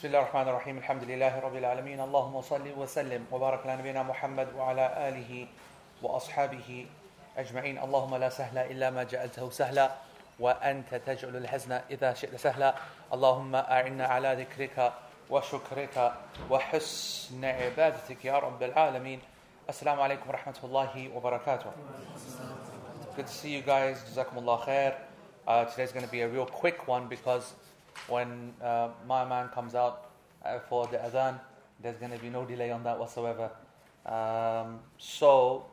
بسم الله الرحمن الرحيم الحمد لله رب العالمين اللهم صل وسلم وبارك على نبينا محمد وعلى آله وأصحابه أجمعين اللهم لا سهل إلا ما جعلته سهلا وأنت تجعل الحزن إذا شئت سهلا اللهم أعنا على ذكرك وشكرك وحسن عبادتك يا رب العالمين السلام عليكم ورحمة الله وبركاته Good to see you guys. Jazakumullah khair. Uh, today's going to be a real quick one because when uh, my man comes out uh, for the adhan, there's going to be no delay on that whatsoever. Um, so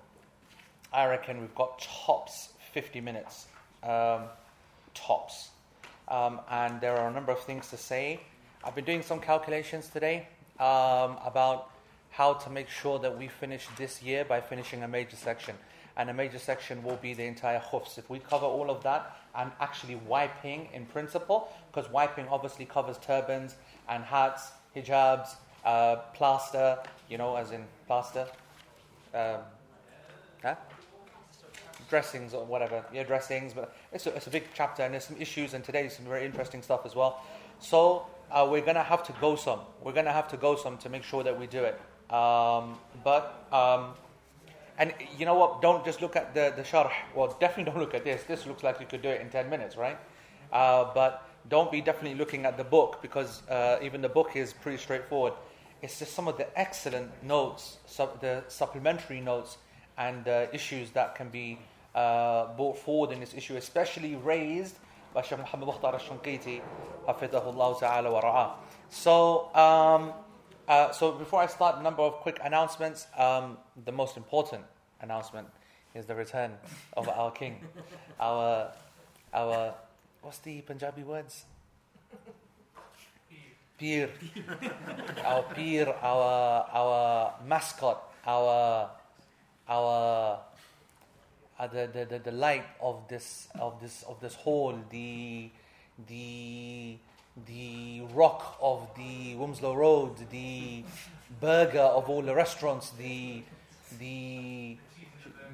I reckon we've got tops 50 minutes. Um, tops. Um, and there are a number of things to say. I've been doing some calculations today um, about how to make sure that we finish this year by finishing a major section. And a major section will be the entire khufs. If we cover all of that and actually wiping in principle, because wiping obviously covers turbans and hats, hijabs, uh, plaster, you know, as in plaster. Um, huh? dressings or whatever, yeah, dressings. But it's a, it's a big chapter and there's some issues, and today some very interesting stuff as well. So uh, we're gonna have to go some. We're gonna have to go some to make sure that we do it. Um, but um, and you know what? Don't just look at the the sharh. Well, definitely don't look at this. This looks like you could do it in ten minutes, right? Uh, but don't be definitely looking at the book because uh, even the book is pretty straightforward. It's just some of the excellent notes, sub, the supplementary notes, and uh, issues that can be uh, brought forward in this issue, especially raised by Shaykh Muhammad Mukhtar al-Shanqiti, hafidhahullah ta'ala wa. So, um, uh, so before I start, a number of quick announcements. Um, the most important announcement is the return of our king, our, our, what's the Punjabi words? Peer, our peer, our our mascot, our our uh, the, the, the, the light of this of this of this hall, the the the rock of the Wilmslow Road, the burger of all the restaurants, the the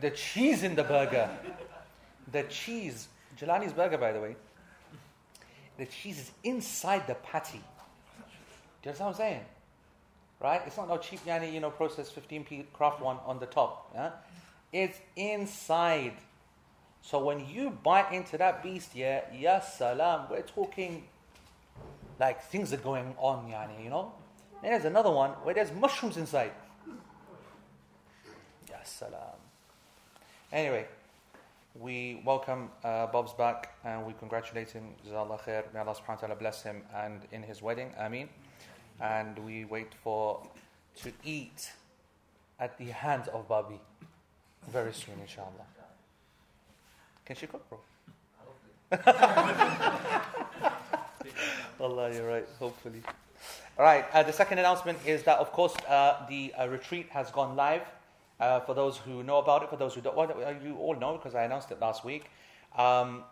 the cheese in the burger, the cheese. Jelani's burger, by the way. The cheese is inside the patty. Do you understand what I'm saying? Right? It's not no cheap yani, you know, processed 15p Kraft one on the top. Yeah? It's inside. So when you bite into that beast, yeah, yes, salam, we're talking like things are going on, yani, you know? And there's another one where there's mushrooms inside. Ya salam. Anyway, we welcome uh, Bob's back and we congratulate him. Jazakallah khair. May Allah subhanahu wa ta'ala bless him and in his wedding. Ameen and we wait for to eat at the hands of Babi very soon, inshallah. Can she cook, bro? Allah, you're right. Hopefully. All right. Uh, the second announcement is that, of course, uh, the uh, retreat has gone live. Uh, for those who know about it, for those who don't, well, you all know because I announced it last week. Um,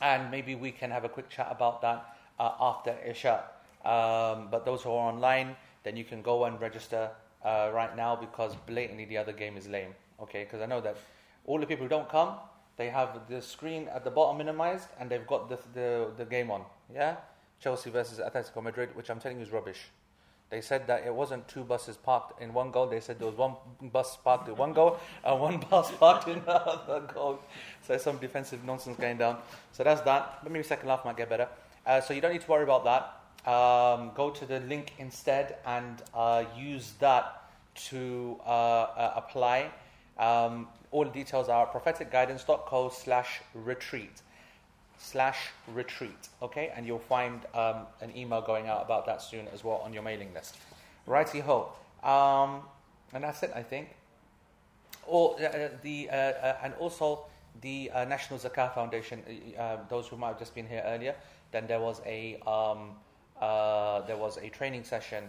and maybe we can have a quick chat about that uh, after Isha. Um, but those who are online, then you can go and register uh, right now because blatantly the other game is lame. Okay, because I know that all the people who don't come, they have the screen at the bottom minimized and they've got the, the, the game on. Yeah? Chelsea versus Atletico Madrid, which I'm telling you is rubbish. They said that it wasn't two buses parked in one goal. They said there was one bus parked in one goal and one bus parked in another goal. So some defensive nonsense going down. So that's that. But maybe second half might get better. Uh, so you don't need to worry about that um, go to the link instead and uh, use that to uh, uh, apply. Um, all details are propheticguidance.co slash retreat slash retreat. Okay, and you'll find um, an email going out about that soon as well on your mailing list. Righty ho. Um, and that's it, I think. Or uh, the uh, uh, and also the National Zakah Foundation. those who might have just been here earlier. Then there was a um, uh, there was a training session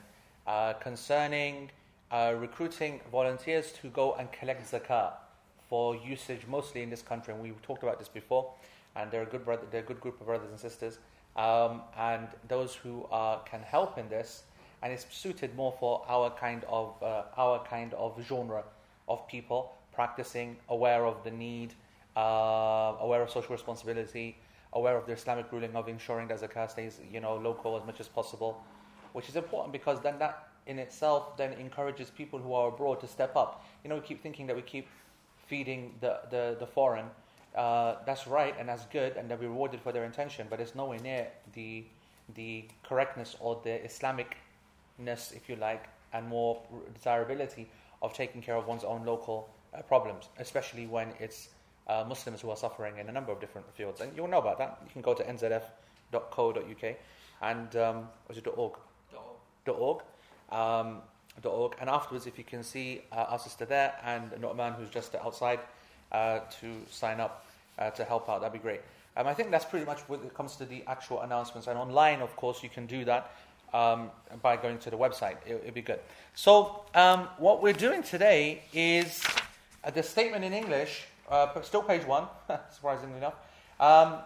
uh, concerning uh, recruiting volunteers to go and collect zakah for usage mostly in this country. And we talked about this before, and they're a good, brother, they're a good group of brothers and sisters. Um, and those who can help in this, and it's suited more for our kind of uh, our kind of genre of people practicing, aware of the need, uh, aware of social responsibility, aware of the Islamic ruling of ensuring that zakat stays, you know, local as much as possible. which is important because then that in itself then encourages people who are abroad to step up. You know, we keep thinking that we keep feeding the, the, the foreign. Uh, that's right and that's good and they're rewarded for their intention, but it's nowhere near the, the correctness or the Islamicness, if you like, and more desirability of taking care of one's own local uh, problems, especially when it's uh, Muslims who are suffering in a number of different fields. And you'll know about that. You can go to nzf.co.uk and um, was it .org? .org. Um, .org. And afterwards, if you can see uh, our sister there and a Nu'man who's just outside to sign up uh, to help out, that'd be great. Um, I think that's pretty much when it comes to the actual announcements. And online, of course, you can do that um, by going to the website. It, would be good. So, um, what we're doing today is uh, the statement in English, uh, still page one, surprisingly enough. Um,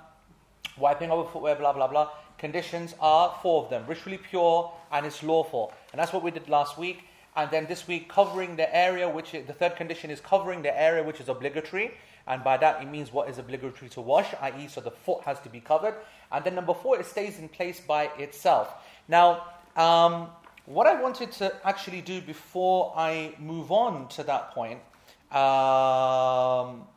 wiping over footwear, blah, blah, blah. Conditions are four of them ritually pure and it's lawful. And that's what we did last week. And then this week, covering the area which is, the third condition is covering the area which is obligatory. And by that, it means what is obligatory to wash, i.e., so the foot has to be covered. And then number four, it stays in place by itself. Now, um, what I wanted to actually do before I move on to that point, um,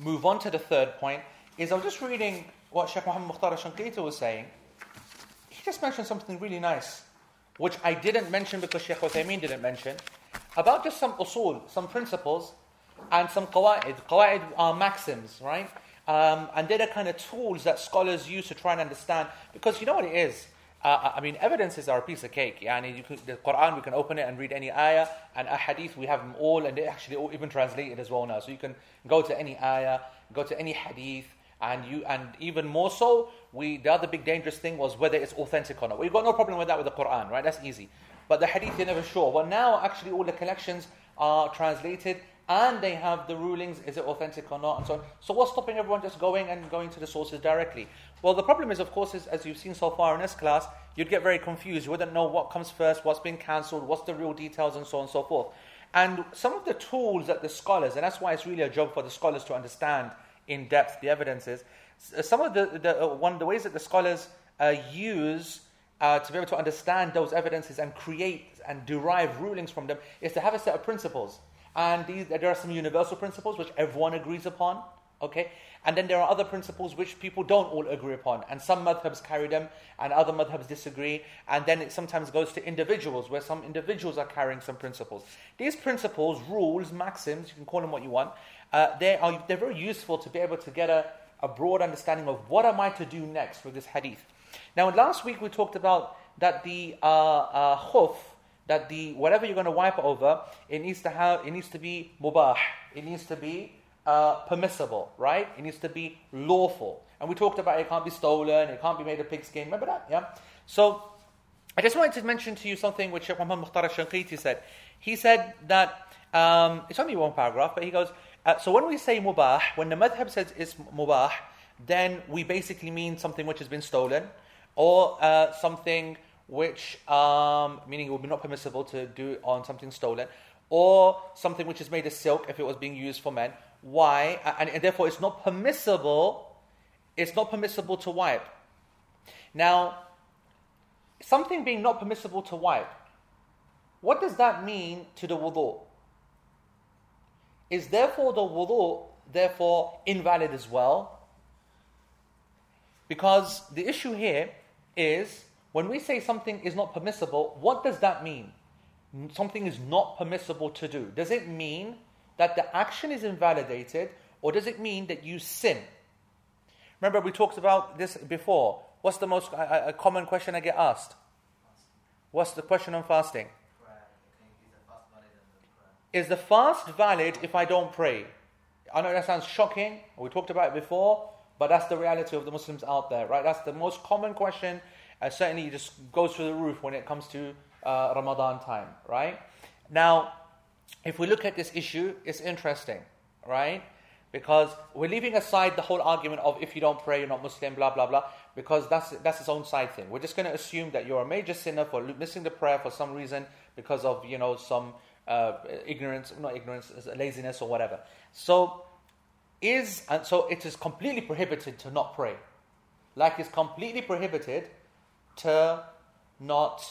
move on to the third point, is I was just reading what Sheikh Muhammad Mukhtar Shanqiti was saying. He just mentioned something really nice, which I didn't mention because Sheikh Uthaymeen didn't mention, about just some usul, some principles, and some qawaid. Qawaid are maxims, right? Um, and they're the kind of tools that scholars use to try and understand. Because you know what it is? Uh, I mean, evidences are a piece of cake. Yani you the Quran, we can open it and read any ayah, and a hadith, we have them all, and they actually all even translated as well now. So you can go to any ayah, go to any hadith, and you, and even more so, we the other big dangerous thing was whether it's authentic or not. We've got no problem with that with the Quran, right? That's easy. But the hadith, you're never sure. well now, actually, all the collections are translated and they have the rulings, is it authentic or not, and so on. So what's stopping everyone just going and going to the sources directly? Well, the problem is, of course, is, as you've seen so far in this class, you'd get very confused. You wouldn't know what comes first, what's been cancelled, what's the real details, and so on and so forth. And some of the tools that the scholars, and that's why it's really a job for the scholars to understand in depth the evidences, some of the, the uh, one the ways that the scholars uh, use uh, to be able to understand those evidences and create and derive rulings from them is to have a set of principles. And these, there are some universal principles which everyone agrees upon. Okay? And then there are other principles which people don't all agree upon. And some madhabs carry them, and other madhabs disagree. And then it sometimes goes to individuals, where some individuals are carrying some principles. These principles, rules, maxims, you can call them what you want, uh, they are, they're very useful to be able to get a, a broad understanding of what am I to do next with this hadith. Now, last week we talked about that the uh, uh, khuf, that the whatever you're going to wipe over, it needs to have, it needs to be mubah, it needs to be uh, permissible, right? It needs to be lawful. And we talked about it can't be stolen, it can't be made of pigskin. Remember that? Yeah. So I just wanted to mention to you something which Sheikh Muhammad Mukhtar Shankiti said. He said that um, it's only one paragraph, but he goes. Uh, so when we say mubah, when the madhab says it's mubah, then we basically mean something which has been stolen, or uh, something which, um, meaning it would be not permissible to do on something stolen, or something which is made of silk if it was being used for men. Why? And, and therefore, it's not permissible. It's not permissible to wipe. Now, something being not permissible to wipe, what does that mean to the wudu? Is therefore the wudu therefore invalid as well? Because the issue here is when we say something is not permissible, what does that mean? Something is not permissible to do. Does it mean that the action is invalidated, or does it mean that you sin? Remember, we talked about this before. What's the most a common question I get asked? What's the question on fasting? Is the fast valid if I don't pray? I know that sounds shocking. We talked about it before, but that's the reality of the Muslims out there, right? That's the most common question and certainly it just goes through the roof when it comes to uh, Ramadan time, right? Now, if we look at this issue, it's interesting, right? Because we're leaving aside the whole argument of if you don't pray, you're not Muslim, blah, blah, blah, because that's, that's its own side thing. We're just going to assume that you're a major sinner for missing the prayer for some reason because of, you know, some uh, ignorance, not ignorance, laziness or whatever. So, is, and so it is completely prohibited to not pray. Like it's completely prohibited to not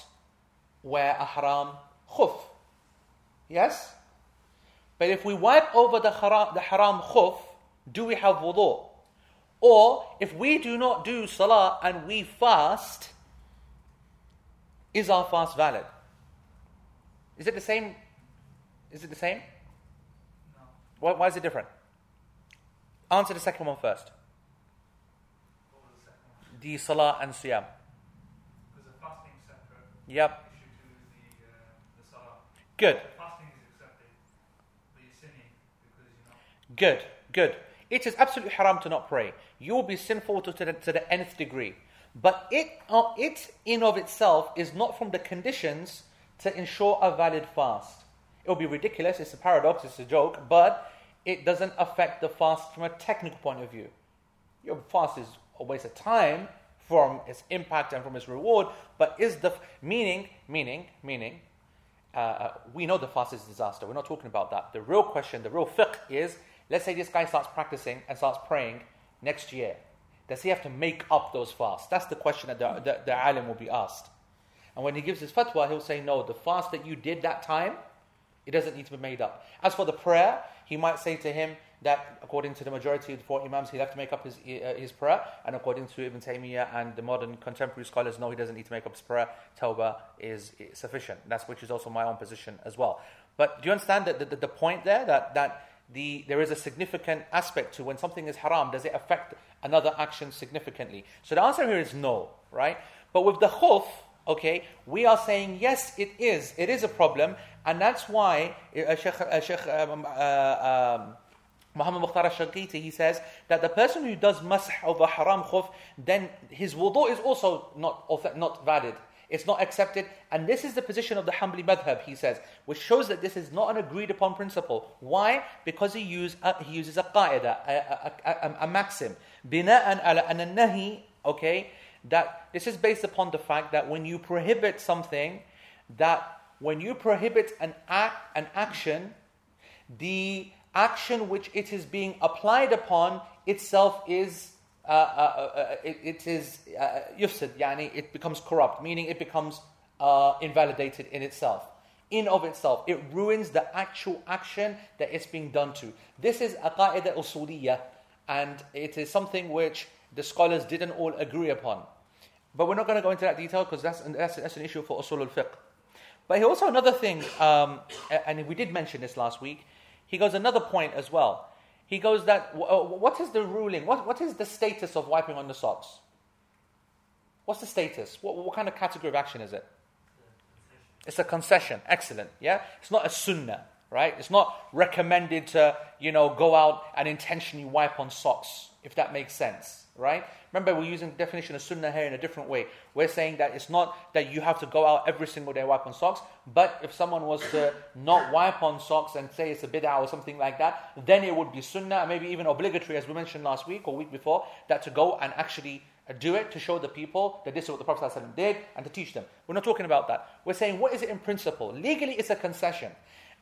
wear a haram khuf. Yes? But if we wipe over the haram, the haram khuf, do we have wudu? Or if we do not do salah and we fast, is our fast valid? Is it the same? Is it the same? No. Why, why is it different? Answer the second one first. What was the second one? The salah and siyam. Because the fasting is separate Yep. the uh, the. Good. The fasting is accepted, but you're sinning because you're not. Good, good. It is absolutely haram to not pray. You will be sinful to, to, the, to the nth degree. But it, uh, it in of itself is not from the conditions to ensure a valid fast. It will be ridiculous, it's a paradox, it's a joke, but it doesn't affect the fast from a technical point of view. Your fast is a waste of time from its impact and from its reward, but is the meaning, meaning, meaning, uh, we know the fast is a disaster. We're not talking about that. The real question, the real fiqh is let's say this guy starts practicing and starts praying next year. Does he have to make up those fasts? That's the question that the, the, the alim will be asked. And when he gives his fatwa, he'll say, No, the fast that you did that time, it doesn't need to be made up. As for the prayer, he might say to him that according to the majority of the four Imams, he'll have to make up his, uh, his prayer. And according to Ibn Taymiyyah and the modern contemporary scholars, no, he doesn't need to make up his prayer. Tawbah is, is sufficient. That's which is also my own position as well. But do you understand that the, the, the point there that, that the, there is a significant aspect to when something is haram, does it affect another action significantly? So the answer here is no, right? But with the khuf, okay, we are saying yes, it is. It is a problem, and that's why uh, Sheikh, uh, Sheikh um, uh, um, Muhammad Mukhtar al-Shanqiti, he says that the person who does masah over haram khuf, then his wudu is also not, not valid. It's not accepted. And this is the position of the Hanbali madhab, he says, which shows that this is not an agreed upon principle. Why? Because he, use, uh, he uses a qaida, a, a, a, a maxim. Bina'an ala an nahi, okay, that this is based upon the fact that when you prohibit something, that when you prohibit an act, an action, the action which it is being applied upon itself is uh, uh, uh, it, it is uh, yufsid, yani it becomes corrupt, meaning it becomes uh, invalidated in itself. In of itself, it ruins the actual action that it's being done to. This is a qaida usuliyah, and it is something which the scholars didn't all agree upon. But we're not going to go into that detail because that's, that's, that's an issue for usul al-fiqh. But he also another thing, um, and we did mention this last week, he goes another point as well. He goes that, what is the ruling? What, what is the status of wiping on the socks? What's the status? What, what kind of category of action is it? It's a concession. Excellent. Yeah? It's not a sunnah, right? It's not recommended to, you know, go out and intentionally wipe on socks, if that makes sense, right? Remember, we're using the definition of sunnah here in a different way. We're saying that it's not that you have to go out every single day wipe on socks, but if someone was to not wipe on socks and say it's a bid'ah or something like that, then it would be sunnah, maybe even obligatory, as we mentioned last week or week before, that to go and actually do it to show the people that this is what the Prophet ﷺ did and to teach them. We're not talking about that. We're saying what is it in principle? Legally, it's a concession.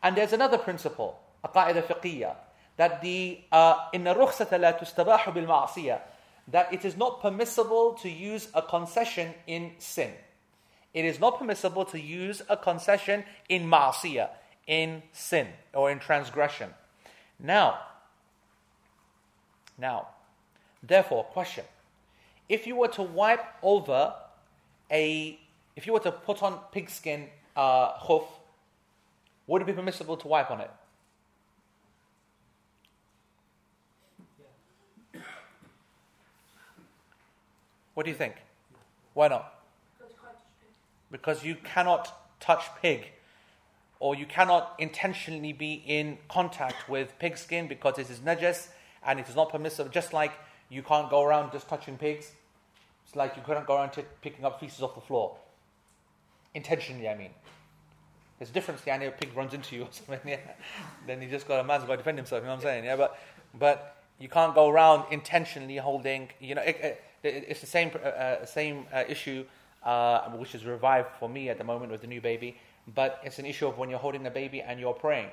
And there's another principle, a qaida fiqhiyya, that the in the rukhsata la tustabahu bil that it is not permissible to use a concession in sin. It is not permissible to use a concession in ma'asiyah, in sin or in transgression. Now, now, therefore, question. If you were to wipe over a, if you were to put on pigskin uh, khuf, would it be permissible to wipe on it? What do you think? Why not? Because you cannot touch pig, or you cannot intentionally be in contact with pig skin because it is najas and it is not permissible. Just like you can't go around just touching pigs, it's like you couldn't go around t- picking up pieces off the floor. Intentionally, I mean. There's a difference. Yeah, I know a pig runs into you or something. Yeah, then you just got a man's to defend himself. You know what I'm saying? Yeah, but but you can't go around intentionally holding. You know, it, it, it's the same uh, uh, same uh, issue, uh, which is revived for me at the moment with the new baby. But it's an issue of when you're holding the baby and you're praying,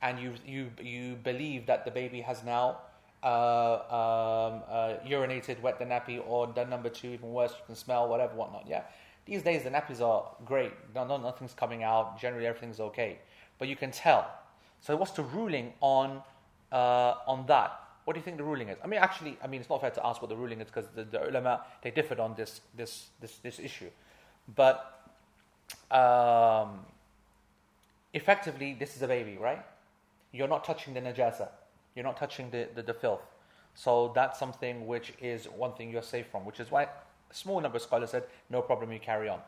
and you you you believe that the baby has now uh, um, uh, urinated, wet the nappy, or done number two, even worse, you can smell whatever, whatnot. Yeah. These days the nappies are great. No, no, nothing's coming out. Generally everything's okay. But you can tell. So what's the ruling on uh, on that? What do you think the ruling is? I mean, actually, I mean, it's not fair to ask what the ruling is because the, the ulama they differed on this this this this issue. But um, effectively, this is a baby, right? You're not touching the najasa. You're not touching the, the, the filth. So that's something which is one thing you're safe from, which is why small number of scholars said, no problem, you carry on.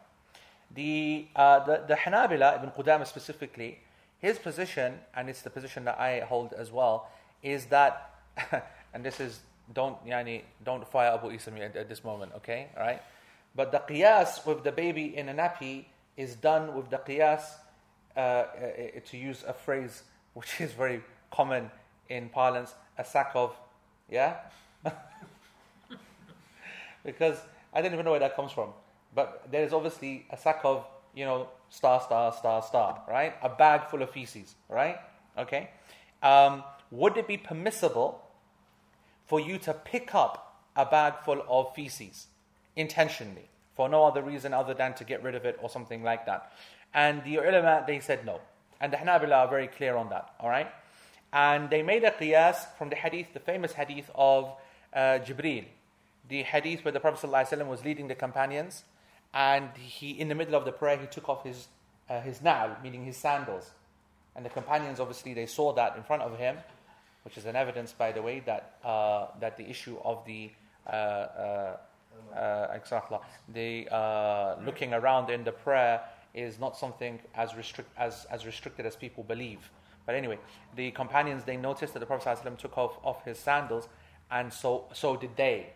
The, uh, the, the Hanabila, Ibn Qudamah specifically, his position, and it's the position that I hold as well, is that, and this is, don't, yani, don't fire Abu Isam at, at this moment, okay? Right? But the qiyas with the baby in a nappy is done with the qiyas, uh, uh, to use a phrase which is very common in parlance, a sack of, yeah? because I don't even know where that comes from. But there is obviously a sack of, you know, star, star, star, star, right? A bag full of feces, right? Okay. Um, would it be permissible for you to pick up a bag full of feces intentionally for no other reason other than to get rid of it or something like that? And the ulama, they said no. And the Hanabila are very clear on that, all right? And they made a qiyas from the hadith, the famous hadith of uh, Jibreel, the hadith where the Prophet ﷺ was leading the companions, and he, in the middle of the prayer, he took off his uh, his na'al, meaning his sandals, and the companions obviously they saw that in front of him, which is an evidence, by the way, that uh, that the issue of the uh, uh, uh the uh, looking around in the prayer is not something as, restrict, as, as restricted as people believe. But anyway, the companions they noticed that the Prophet ﷺ took off, off his sandals, and so so did they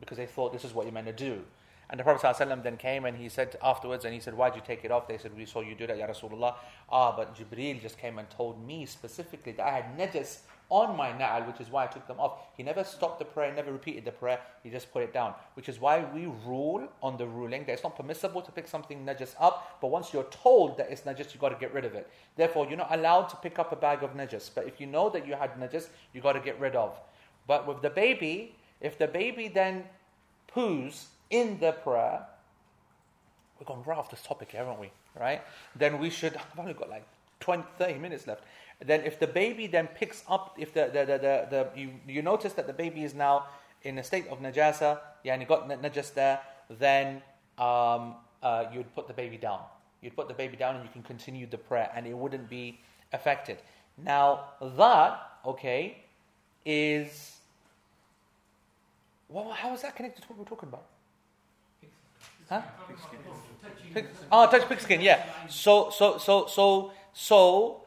because they thought this is what you're meant to do. And the Prophet ﷺ then came and he said afterwards, and he said, Why'd you take it off? They said, We saw you do that, Ya Rasulullah. Ah, but Jibreel just came and told me specifically that I had najas on my na'al, which is why I took them off. He never stopped the prayer, never repeated the prayer, he just put it down. Which is why we rule on the ruling that it's not permissible to pick something najas up, but once you're told that it's najas, you've got to get rid of it. Therefore, you're not allowed to pick up a bag of najas. But if you know that you had najas, you've got to get rid of. But with the baby, if the baby then poos in the prayer, we're going right off this topic, haven't we? Right? Then we should, I've only got like 20, 30 minutes left. Then if the baby then picks up, if the, the, the, the, the you, you notice that the baby is now in a state of najasa, yeah, and you got najas there, then um, uh, you'd put the baby down. You'd put the baby down and you can continue the prayer and it wouldn't be affected. Now, that, okay, is well, how is that connected to what we're talking about? Huh? Pig, oh, touch pigskin, yeah. So, so, so, so, so,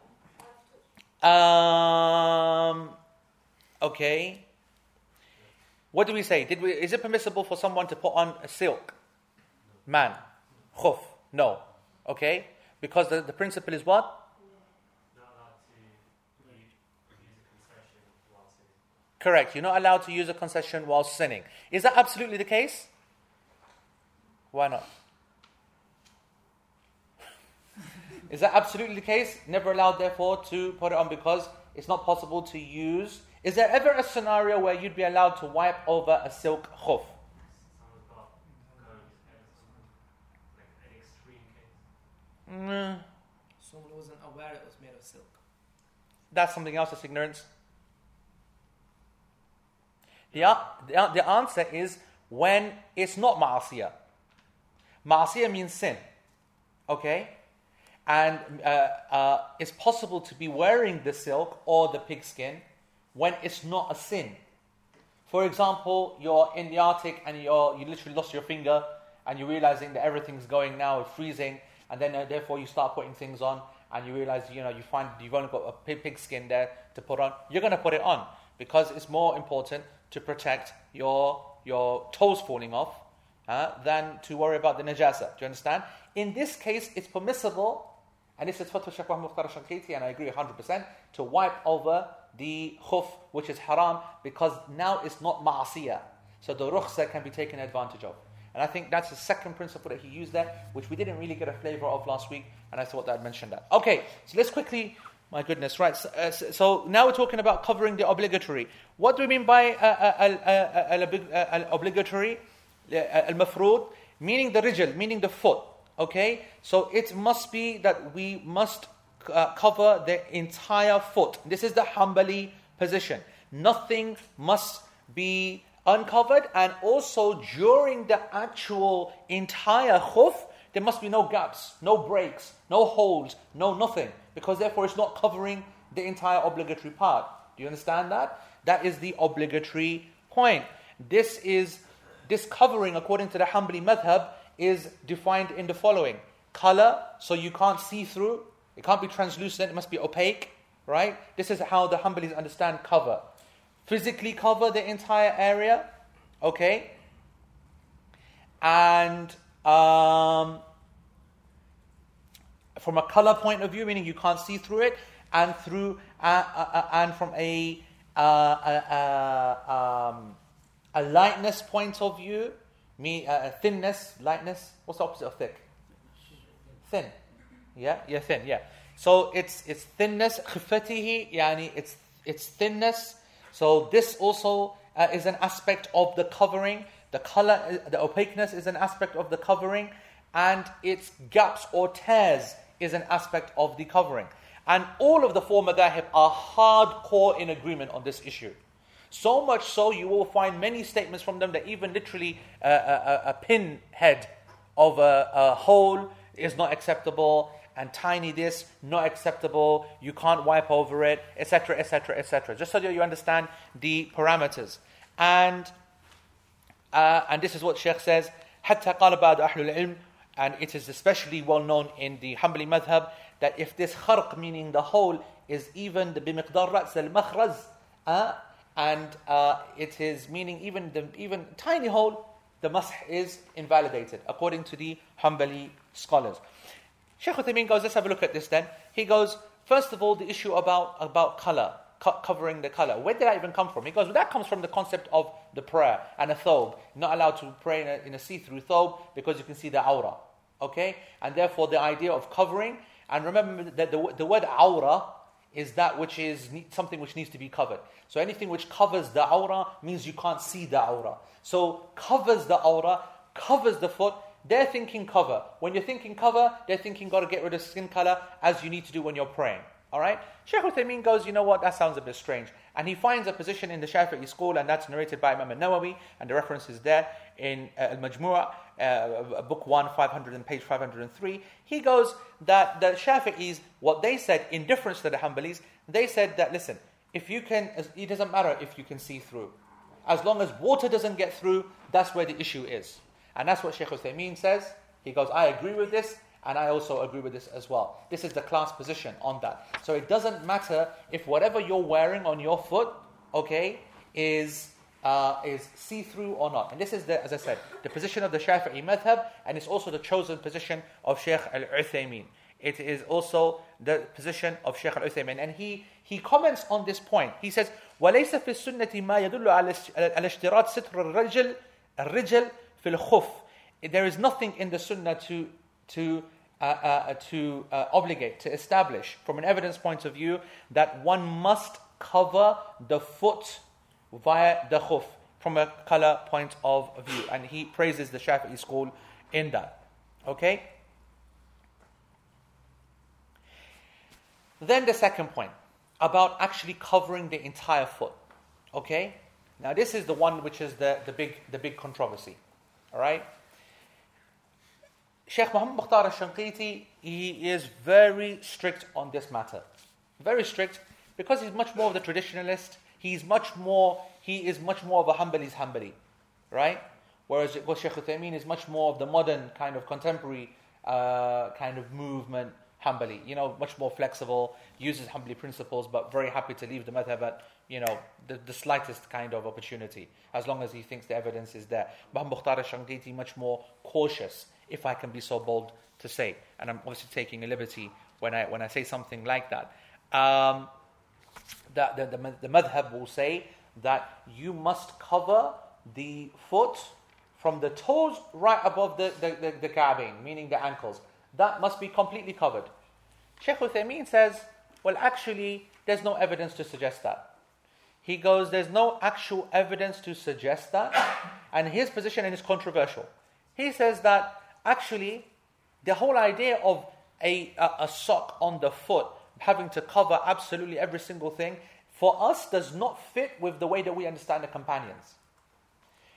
um, okay. What do we say? Did we? Is it permissible for someone to put on a silk? Man, khuf? No. Okay, because the, the principle is what? Correct. You're not allowed to use a concession while sinning. Is that absolutely the case? Why not? Is that absolutely the case? Never allowed, therefore, to put it on because it's not possible to use. Is there ever a scenario where you'd be allowed to wipe over a silk khuf? Mm. Someone wasn't aware it was made of silk. That's something else, that's ignorance. The, the, the answer is when it's not ma'asiyah. Ma'asiyah means sin. Okay? And uh, uh, it's possible to be wearing the silk or the pigskin when it's not a sin. For example, you're in the Arctic and you're, you literally lost your finger and you're realizing that everything's going now, freezing, and then uh, therefore you start putting things on and you realize, you know, you find you've only got a pig skin there to put on. You're going to put it on because it's more important to protect your, your toes falling off uh, than to worry about the najasa. Do you understand? In this case, it's permissible, and this is Fatwa Shaykh Mukhtar Shankiti, and I agree 100%, to wipe over the khuf, which is haram, because now it's not ma'asiyah. So the rukhsa can be taken advantage of. And I think that's the second principle that he used there, which we didn't really get a flavor of last week, and I thought that I'd mention that. Okay, so let's quickly my goodness, right. So, uh, so, now we're talking about covering the obligatory. What do we mean by obligatory? Al-mafrud meaning the rijl, meaning the foot. Okay, so it must be that we must uh, cover the entire foot. This is the Hanbali position. Nothing must be uncovered, and also during the actual entire khuf, there must be no gaps, no breaks, no holes, no nothing, because therefore it's not covering the entire obligatory part. Do you understand that? That is the obligatory point. This is this covering, according to the Hanbali madhab, is defined in the following color, so you can't see through. It can't be translucent. It must be opaque, right? This is how the Hanbalis understand cover. Physically cover the entire area, okay? And um, from a color point of view, meaning you can't see through it, and through uh, uh, uh and from a uh, uh, um, a lightness point of view, me thinness, lightness. What's the opposite of thick? Thin. Yeah, yeah, thin. Yeah. So it's it's thinness khifatihi, yani it's it's thinness. So this also uh, is an aspect of the covering. The color, the opaqueness is an aspect of the covering, and its gaps or tears is an aspect of the covering. And all of the four madahib are hardcore in agreement on this issue. So much so, you will find many statements from them that even literally a, a, a pin head of a, a hole is not acceptable, and tiny this not acceptable. You can't wipe over it, etc., etc., etc. Just so that you understand the parameters. And uh, and this is what Sheikh says. حتى قال بعض أهل العلم and it is especially well known in the Hanbali madhab that if this kharq, meaning the hole, is even the bimiqdar ra's al makhraz, uh, and uh, it is meaning even the even tiny hole, the mash is invalidated according to the Hanbali scholars. Shaykh Uthaymeen goes, let's have a look at this then. He goes, first of all, the issue about, about color co- covering the color. Where did that even come from? He goes, well, that comes from the concept of the prayer and a thobe. Not allowed to pray in a, in a see-through thobe because you can see the aura. Okay? And therefore the idea of covering, and remember that the, the word aura is that which is something which needs to be covered. So anything which covers the aura means you can't see the aura. So covers the aura, covers the foot. They're thinking cover. When you're thinking cover, they're thinking got to get rid of skin color as you need to do when you're praying. All right? Sheikh Uthaymeen goes, you know what, that sounds a bit strange. And he finds a position in the Shafi'i school, and that's narrated by Imam al-Nawawi, and the reference is there in uh, Al-Majmu'ah, uh, book 1, 500 and page 503. He goes that the Shafi'is, what they said, in difference to the Hanbalis, they said that, listen, if you can, it doesn't matter if you can see through. As long as water doesn't get through, that's where the issue is. And that's what Sheikh Uthaymeen says. He goes, I agree with this, and I also agree with this as well. This is the class position on that. So it doesn't matter if whatever you're wearing on your foot, okay, is uh, is see-through or not. And this is, the, as I said, the position of the Shafi'i madhab, and it's also the chosen position of Sheikh al-Uthaymeen. It is also the position of Sheikh al-Uthaymeen. And he, he comments on this point. He says, وَلَيْسَ فِي السُنَّةِ مَا يَدُلُّ عَلى اشْتِرَاطِ سِتْرِ الرَّجِلِ الرِّجَلِ فِي الْخُفِّ There is nothing in the sunnah to, to uh, uh, to uh, obligate, to establish, from an evidence point of view, that one must cover the foot via the khuf from a color point of view. And he praises the Shafi'i school in that. Okay? Then the second point about actually covering the entire foot. Okay? Now this is the one which is the, the big the big controversy. Alright? Sheikh Muhammad Mukhtar al-Shanqiti, he is very strict on this matter. Very strict because he's much more of the traditionalist. He's much more, he is much more of a Hanbali's Hanbali. Right? Whereas well, Sheikh Uthaymeen is much more of the modern kind of contemporary uh, kind of movement Hanbali. You know, much more flexible, uses Hanbali principles, but very happy to leave the madhab at, you know, the, the slightest kind of opportunity, as long as he thinks the evidence is there. Muhammad Mukhtar al-Shanqiti much more cautious if I can be so bold to say. And I'm obviously taking a liberty when I, when I say something like that. Um, the, the, the, the madhab will say that you must cover the foot from the toes right above the, the, the, the Ka'bayn, meaning the ankles. That must be completely covered. Sheikh Uthaymeen says, well, actually, there's no evidence to suggest that. He goes, there's no actual evidence to suggest that. And his position is controversial. He says that actually the whole idea of a, a, a sock on the foot having to cover absolutely every single thing for us does not fit with the way that we understand the companions.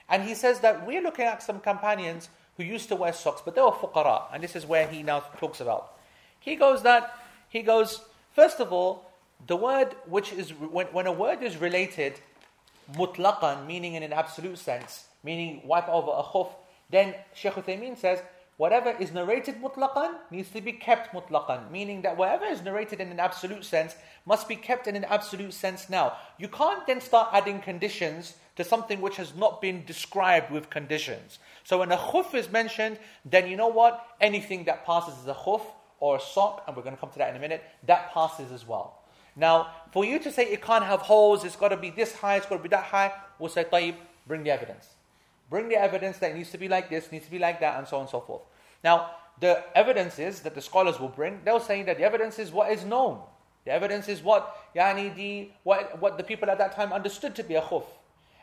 And he says that we're looking at some companions who used to wear socks, but they were fuqara, and this is where he now talks about. He goes that he goes first of all, the word which is when, when a word is related mutlaqan, meaning in an absolute sense, meaning wipe over a khuf, then Shaykh Uthaymeen says whatever is narrated mutlaqan needs to be kept mutlaqan, meaning that whatever is narrated in an absolute sense must be kept in an absolute sense now. You can't then start adding conditions to something which has not been described with conditions. So when a khuf is mentioned, then you know what? Anything that passes as a khuf or a sock, and we're going to come to that in a minute, that passes as well. Now, for you to say it can't have holes, it's got to be this high, it's got to be that high, we'll say, Tayyib, bring the evidence. Bring the evidence that it needs to be like this, needs to be like that, and so on and so forth. Now, the evidence is that the scholars will bring, they'll say that the evidence is what is known. The evidence is what, yani the, what, what the people at that time understood to be a khuf.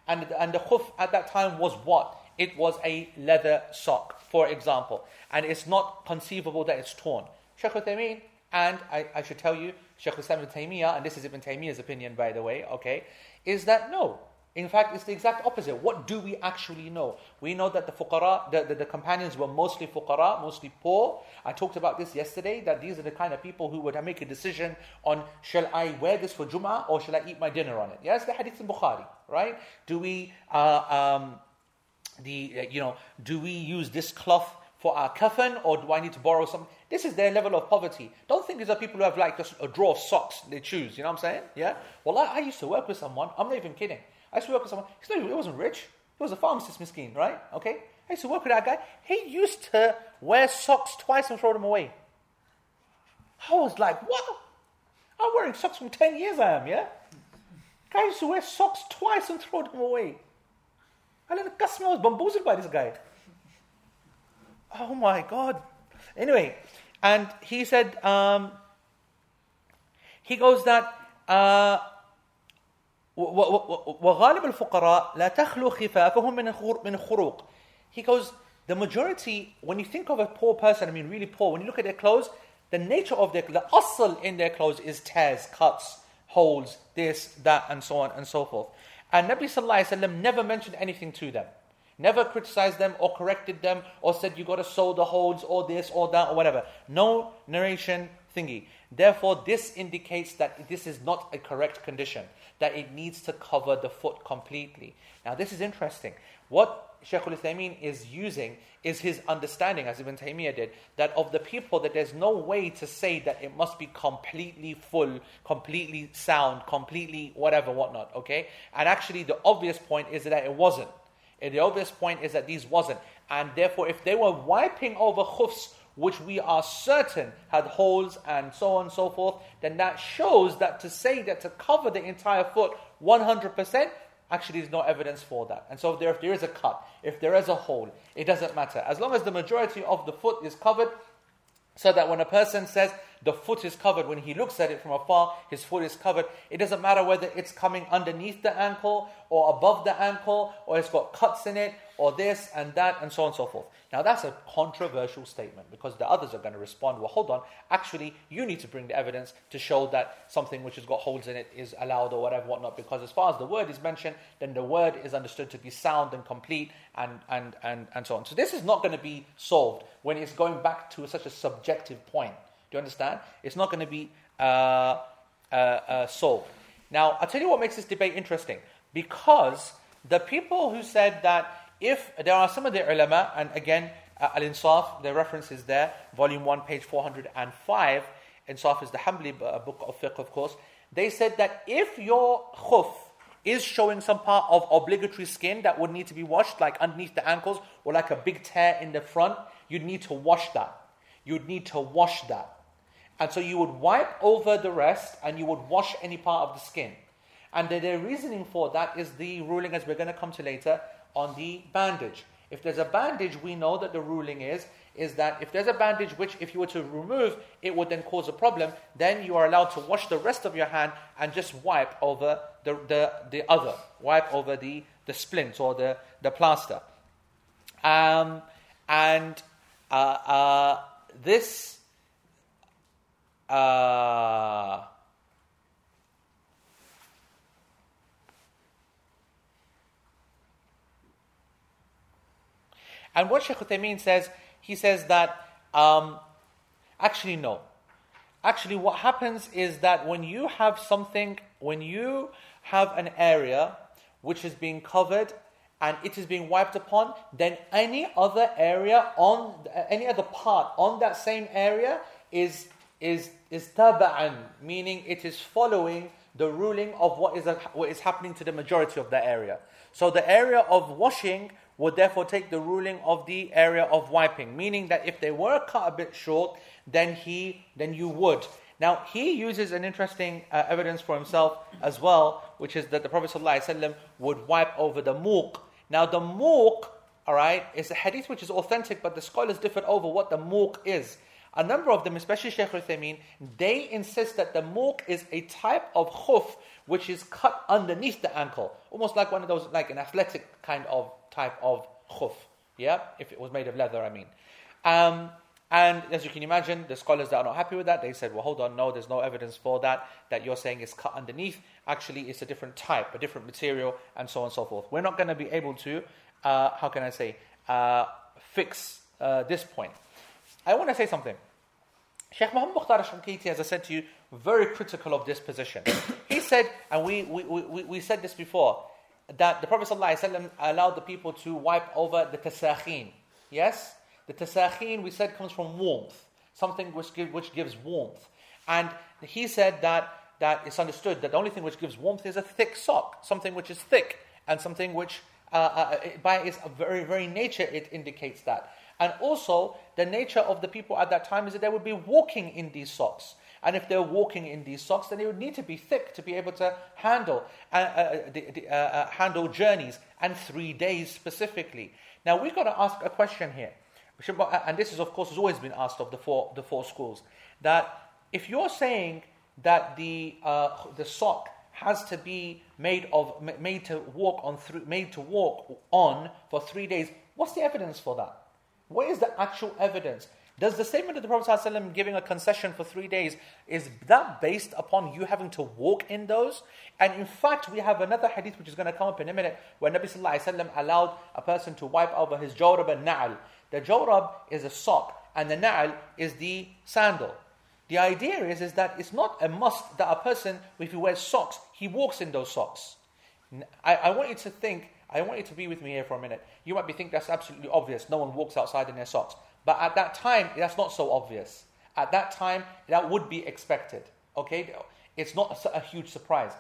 And, and the khuf at that time was what? It was a leather sock, for example. And it's not conceivable that it's torn. Shaykh Uthaymeen, and I, I, should tell you, Shaykh Islam Taymiyyah, and this is Ibn Taymiyyah's opinion by the way, okay, is that no, in fact, it's the exact opposite. What do we actually know? We know that the fuqara, the, the, the, companions were mostly fuqara, mostly poor. I talked about this yesterday, that these are the kind of people who would make a decision on, shall I wear this for Jum'ah or shall I eat my dinner on it? Yes, the hadith in Bukhari, right? Do we, uh, um, the, uh, you know, do we use this cloth for our kafan or do I need to borrow some? This is their level of poverty. Don't think these are people who have like a, drawer of socks they choose, you know what I'm saying? Yeah? Well, I, I used to work with someone, I'm not even kidding. I used to work with someone. He's not, he wasn't rich. He was a pharmacist, miskin, right? Okay. I used to work with that guy. He used to wear socks twice and throw them away. I was like, what? I'm wearing socks from 10 years, I am, yeah? Guy used to wear socks twice and throw them away. And then the customer was bamboozled by this guy. Oh my God. Anyway, and he said, um, he goes that, uh, وغالب الفقراء لا تخلو خفافهم من من خروق. He goes, the majority, when you think of a poor person, I mean really poor, when you look at their clothes, the nature of their, the asl in their clothes is tears, cuts, holes, this, that, and so on and so forth. And Nabi Sallallahu Alaihi Wasallam never mentioned anything to them. Never criticized them or corrected them or said you got to sew the holes or this or that or whatever. No narration thingy. Therefore, this indicates that this is not a correct condition that it needs to cover the foot completely. Now, this is interesting. What Shaykh al is using is his understanding, as Ibn Taymiyyah did, that of the people that there's no way to say that it must be completely full, completely sound, completely whatever, whatnot, okay? And actually, the obvious point is that it wasn't. And the obvious point is that these wasn't. And therefore, if they were wiping over khufs which we are certain had holes and so on and so forth, then that shows that to say that to cover the entire foot 100%, actually there's no evidence for that. And so there, if there is a cut, if there is a hole, it doesn't matter. As long as the majority of the foot is covered, so that when a person says the foot is covered, when he looks at it from afar, his foot is covered, it doesn't matter whether it's coming underneath the ankle or above the ankle, or it's got cuts in it, or this and that, and so on and so forth. Now, that's a controversial statement because the others are going to respond, well, hold on, actually, you need to bring the evidence to show that something which has got holes in it is allowed or whatever, whatnot, because as far as the word is mentioned, then the word is understood to be sound and complete and, and, and, and so on. So, this is not going to be solved when it's going back to such a subjective point. Do you understand? It's not going to be uh, uh, uh, solved. Now, I'll tell you what makes this debate interesting. Because the people who said that if there are some of the ulama, and again, uh, Al Insaf, the reference is there, volume 1, page 405. Insaf is the Hanbali uh, book of fiqh, of course. They said that if your khuf is showing some part of obligatory skin that would need to be washed, like underneath the ankles, or like a big tear in the front, you'd need to wash that. You'd need to wash that. And so you would wipe over the rest and you would wash any part of the skin. And the, the reasoning for that is the ruling, as we're going to come to later, on the bandage. If there's a bandage, we know that the ruling is is that if there's a bandage which, if you were to remove, it would then cause a problem, then you are allowed to wash the rest of your hand and just wipe over the, the, the other, wipe over the, the splint or the, the plaster. Um, and uh, uh, this. Uh, and what Sheikh Uthaymeen says, he says that um, actually no. Actually, what happens is that when you have something, when you have an area which is being covered and it is being wiped upon, then any other area on any other part on that same area is is is taba'an, meaning it is following the ruling of what is what is happening to the majority of the area. So the area of washing would therefore take the ruling of the area of wiping, meaning that if they were cut a bit short, then he then you would. Now he uses an interesting uh, evidence for himself as well, which is that the Prophet ﷺ would wipe over the muq. Now the muq, all right, is a hadith which is authentic, but the scholars differed over what the muq is. A number of them, especially Shaykh Uthaymeen, they insist that the muq is a type of khuf which is cut underneath the ankle, almost like one of those, like an athletic kind of type of khuf. Yeah, if it was made of leather, I mean. Um, and as you can imagine, the scholars that are not happy with that, they said, well, hold on, no, there's no evidence for that, that you're saying is cut underneath. Actually, it's a different type, a different material, and so on and so forth. We're not going to be able to, uh, how can I say, uh, fix uh, this point. I want to say something. Sheikh Muhammad Mukhtar Shanqiti, as I said to you, very critical of this position. he said, and we, we, we, we said this before, that the Prophet ﷺ allowed the people to wipe over the tasakhin. Yes? The tasakhin, we said, comes from warmth, something which, give, which gives warmth. And he said that, that it's understood that the only thing which gives warmth is a thick sock, something which is thick, and something which, uh, uh, by its very, very nature, it indicates that. And also, the nature of the people at that time is that they would be walking in these socks. And if they're walking in these socks, then they would need to be thick to be able to handle uh, uh, the, the, uh, uh handle journeys and three days specifically. Now we've got to ask a question here, and this is of course has always been asked of the four the four schools that if you're saying that the uh, the sock has to be made of made to walk on made to walk on for three days, what's the evidence for that? What is the actual evidence? Does the statement of the Prophet ﷺ giving a concession for three days, is that based upon you having to walk in those? And in fact, we have another hadith which is going to come up in a minute, where Nabi ﷺ allowed a person to wipe over his jawrab and na'al. The jawrab is a sock, and the na'al is the sandal. The idea is, is that it's not a must that a person, if he wears socks, he walks in those socks. I, I want you to think, I want you to be with me here for a minute. You might be thinking that's absolutely obvious. No one walks outside in their socks. But at that time, that's not so obvious. At that time, that would be expected. Okay? It's not a, a huge surprise.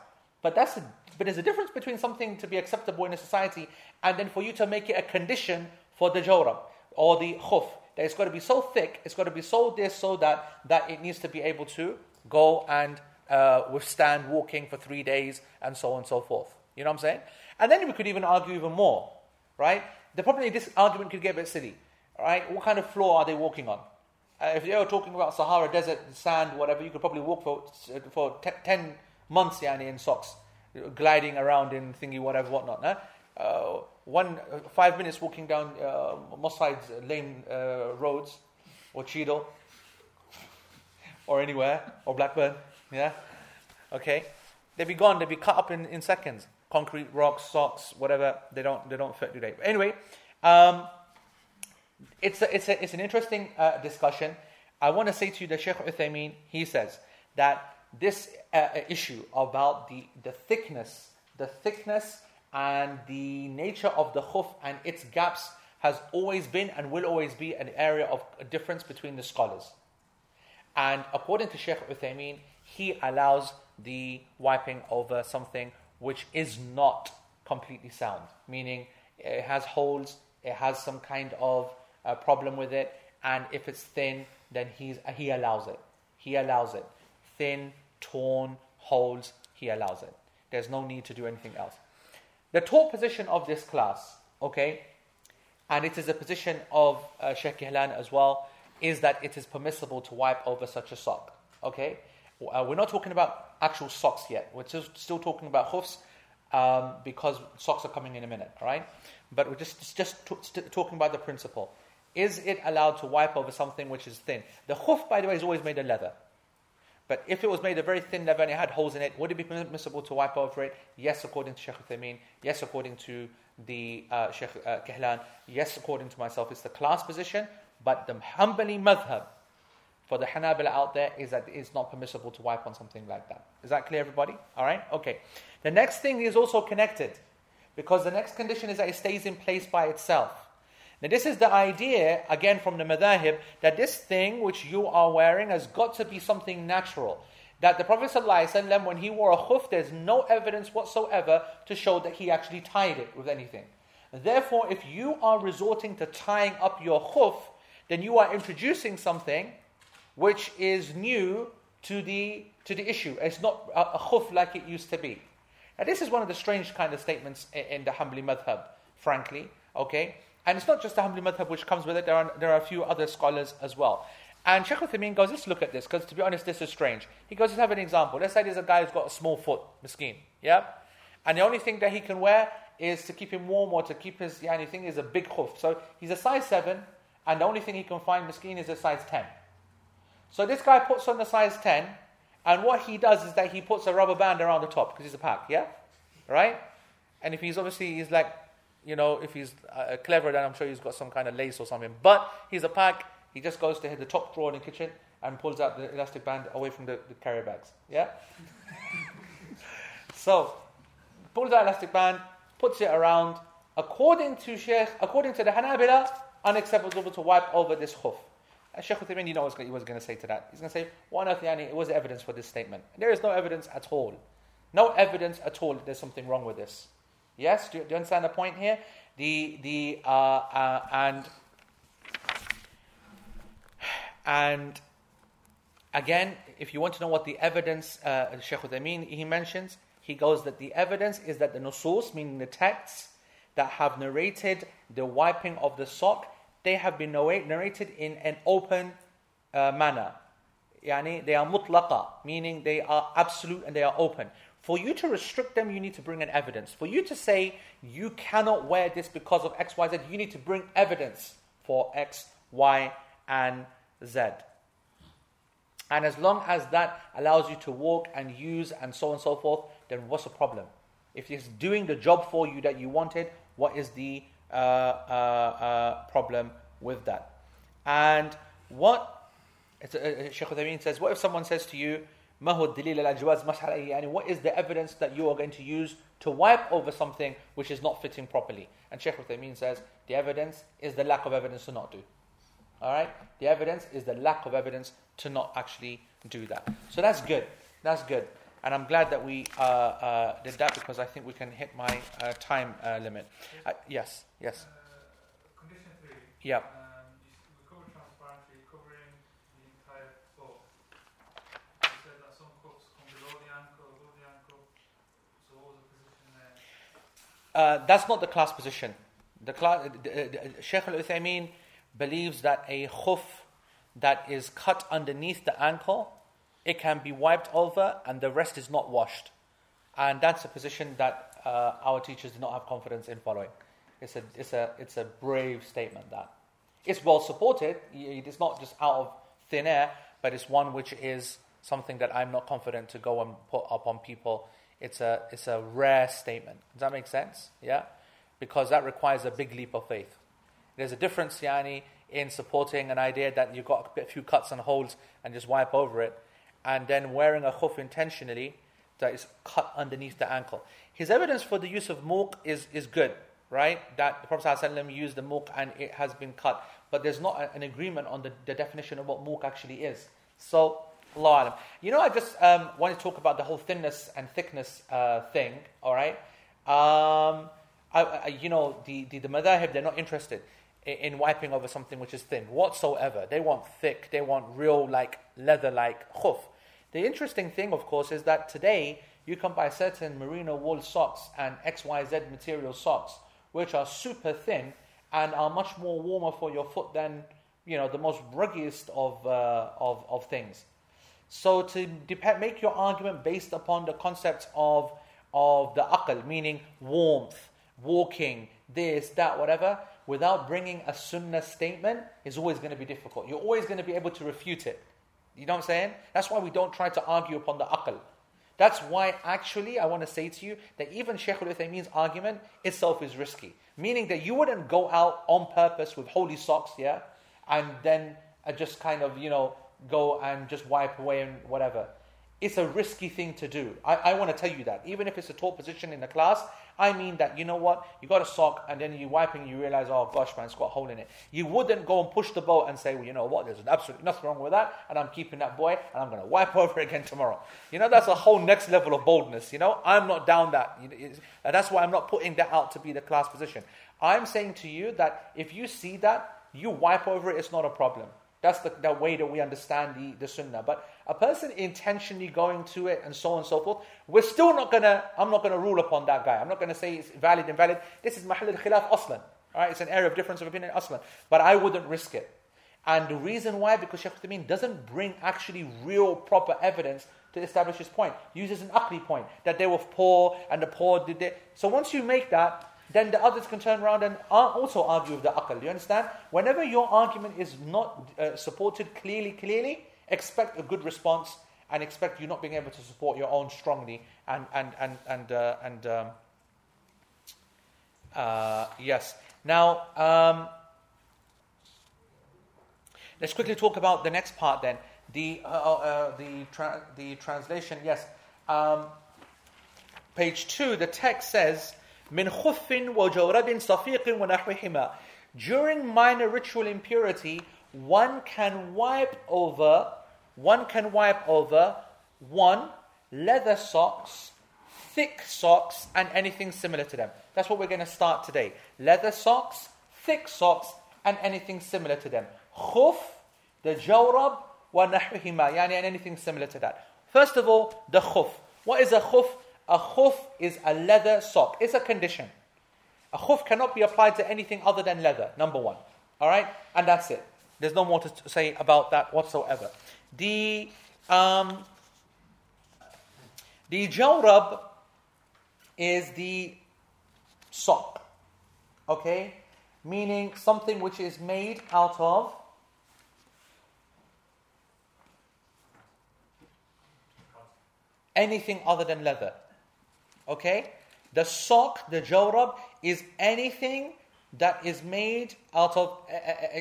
But, that's a, but there's a difference between something to be acceptable in a society and then for you to make it a condition for the jawrab or the khuf. That it's got to be so thick, it's got to be so this, so that, that it needs to be able to go and uh, withstand walking for three days and so on and so forth. You know what I'm saying? And then we could even argue even more, right? The is this argument could get a bit silly. Right? What kind of floor are they walking on? Uh, if you're talking about Sahara Desert, sand, whatever, you could probably walk for for t- ten months, yani, in socks, gliding around in thingy, whatever, whatnot. Huh? Uh, one uh, five minutes walking down uh, Moss Sides lane uh, roads, or Cheadle, or anywhere, or Blackburn. Yeah, okay. They'd be gone. They'd be cut up in, in seconds. Concrete, rocks, socks, whatever. They don't they don't fit, they? But anyway. Um, it's, a, it's, a, it's an interesting uh, discussion. I want to say to you that Sheikh Uthaymeen, he says that this uh, issue about the, the thickness, the thickness and the nature of the khuf and its gaps has always been and will always be an area of difference between the scholars. And according to Sheikh Uthaymeen, he allows the wiping over something which is not completely sound, meaning it has holes, it has some kind of a problem with it, and if it's thin, then he's, he allows it. He allows it. Thin, torn, holes, he allows it. There's no need to do anything else. The taught position of this class, okay, and it is a position of uh, Sheikh Kihlan as well, is that it is permissible to wipe over such a sock, okay? Uh, we're not talking about actual socks yet. We're still talking about khufs um, because socks are coming in a minute, all right? But we're just, just t- talking about the principle is it allowed to wipe over something which is thin? The khuf, by the way, is always made of leather. But if it was made of very thin leather and it had holes in it, would it be permissible to wipe over it? Yes, according to Sheikh Uthaymeen. Yes, according to the uh, Sheikh uh, Kihlan. Yes, according to myself. It's the class position. But the Hanbali madhab for the Hanabila out there is that it's not permissible to wipe on something like that. Is that clear, everybody? All right? Okay. The next thing is also connected because the next condition is that it stays in place by itself. Now, this is the idea, again from the madhahib, that this thing which you are wearing has got to be something natural. That the Prophet, ﷺ, when he wore a khuf, there's no evidence whatsoever to show that he actually tied it with anything. Therefore, if you are resorting to tying up your khuf, then you are introducing something which is new to the, to the issue. It's not a, a khuf like it used to be. Now, this is one of the strange kind of statements in, in the Hanbali madhab, frankly. Okay? And it's not just the Hanbali madhab which comes with it, there are, there are a few other scholars as well. And Sheikh Uthaymeen goes, let's look at this, because to be honest, this is strange. He goes, let's have an example. Let's say there's a guy who's got a small foot, miskeen, yeah? And the only thing that he can wear is to keep him warm or to keep his, yeah, thing is a big khuf. So he's a size 7, and the only thing he can find, miskeen, is a size 10. So this guy puts on the size 10, and what he does is that he puts a rubber band around the top, because he's a pack, yeah? Right? And if he's obviously, he's like you know, if he's uh, clever, then I'm sure he's got some kind of lace or something. But he's a pack. He just goes to the top drawer in the kitchen and pulls out the elastic band away from the, the carrier bags. Yeah? so, pulls out elastic band, puts it around. According to Sheikh, according to the Hanabila, unacceptable to wipe over this khuf. Sheikh Uthaymeen, you know what he was going to say to that. He's going to say, on earth, Yani, it was evidence for this statement. And there is no evidence at all. No evidence at all there's something wrong with this. Yes, do you, do you understand the point here? The the uh, uh, and and again, if you want to know what the evidence, uh, Sheikh Uthaymeen, he mentions, he goes that the evidence is that the nusus, meaning the texts that have narrated the wiping of the sock, they have been narrated in an open uh, manner. Yani they are mutlaqa, meaning they are absolute and they are open. For you to restrict them, you need to bring an evidence. For you to say you cannot wear this because of X, Y, Z, you need to bring evidence for X, Y, and Z. And as long as that allows you to walk and use and so on and so forth, then what's the problem? If it's doing the job for you that you wanted, what is the uh, uh, uh, problem with that. And what uh, uh, Sheikh Uthaymeen says, what if someone says to you, what is the evidence that you are going to use to wipe over something which is not fitting properly? And Sheikh Uthaymeen says, the evidence is the lack of evidence to not do. Alright? The evidence is the lack of evidence to not actually do that. So that's good. That's good and I'm glad that we uh, uh, did that because I think we can hit my uh, time uh, limit uh, yes yes Uh, condition three. yeah Um, you, s- transparency, covering the entire foot. You said that some khufs come below the ankle, above the ankle. So what was the position there? Uh, that's not the class position. The class, Sheikh Al Uthaymeen believes that a khuf that is cut underneath the ankle, it can be wiped over and the rest is not washed. And that's a position that uh, our teachers do not have confidence in following. It's a, it's, a, it's a brave statement that. It's well supported, it is not just out of thin air, but it's one which is something that I'm not confident to go and put up on people. It's a, it's a rare statement. Does that make sense? Yeah? Because that requires a big leap of faith. There's a difference, Yani, in supporting an idea that you've got a few cuts and holes and just wipe over it, and then wearing a khuf intentionally that is cut underneath the ankle. His evidence for the use of muq is, is good, right? That the Prophet ﷺ used the muq and it has been cut. But there's not an agreement on the, the definition of what muq actually is. So, Allah alam. You know, I just um, want to talk about the whole thinness and thickness uh, thing, all right? Um, I, I, you know, the, the, the madhahib, they're not interested in, in wiping over something which is thin whatsoever. They want thick, they want real, like, leather like khuf. The interesting thing, of course, is that today you can buy certain merino wool socks and XYZ material socks, which are super thin and are much more warmer for your foot than, you know, the most ruggiest of, uh, of, of things. So to dep- make your argument based upon the concept of, of the aql, meaning warmth, walking, this, that, whatever, without bringing a sunnah statement is always going to be difficult. You're always going to be able to refute it. You know what I'm saying? That's why we don't try to argue upon the aql. That's why actually I want to say to you that even Shaykh al-Uthaymeen's argument itself is risky. Meaning that you wouldn't go out on purpose with holy socks, yeah, and then uh, just kind of, you know, go and just wipe away and whatever. It's a risky thing to do. I, I want to tell you that. Even if it's a taught position in the class, I mean that, you know what, you got a sock and then you wipe and you realize, oh gosh, man, it's got a hole in it. You wouldn't go and push the boat and say, well, you know what, there's absolutely nothing wrong with that, and I'm keeping that boy and I'm going to wipe over again tomorrow. You know, that's a whole next level of boldness. You know, I'm not down that. And that's why I'm not putting that out to be the class position. I'm saying to you that if you see that, you wipe over it, it's not a problem. That's the, the way that we understand the, the sunnah. But a person intentionally going to it and so on and so forth, we're still not gonna, I'm not gonna rule upon that guy. I'm not gonna say it's valid, invalid. This is mahal al-khilaf aslan. Alright, it's an area of difference of opinion aslan. But I wouldn't risk it. And the reason why, because Shaykh Uthaymeen doesn't bring actually real proper evidence to establish his point. Uses an aqli point, that they were poor and the poor did it. So once you make that, then the others can turn around and also argue with the aql. You understand? Whenever your argument is not uh, supported clearly, clearly, expect a good response and expect you not being able to support your own strongly and and and and uh, and um, uh, yes. Now um, let's quickly talk about the next part. Then the uh, uh, the tra- the translation. Yes, um, page two. The text says. من خف وجورب صفيق ونحوهما. During minor ritual impurity, one can wipe over, one can wipe over one leather socks, thick socks, and anything similar to them. That's what we're going to start today. Leather socks, thick socks, and anything similar to them. Khuf, the jawrab, wa nahwihima, yani and anything similar to that. First of all, the khuf. What is a khuf? A khuf is a leather sock. It's a condition. A khuf cannot be applied to anything other than leather, number one. All right? And that's it. There's no more to say about that whatsoever. The, um, the jawrab is the sock. Okay? Meaning something which is made out of anything other than leather. Okay? The sock, the jawrab, is anything that is made out of uh,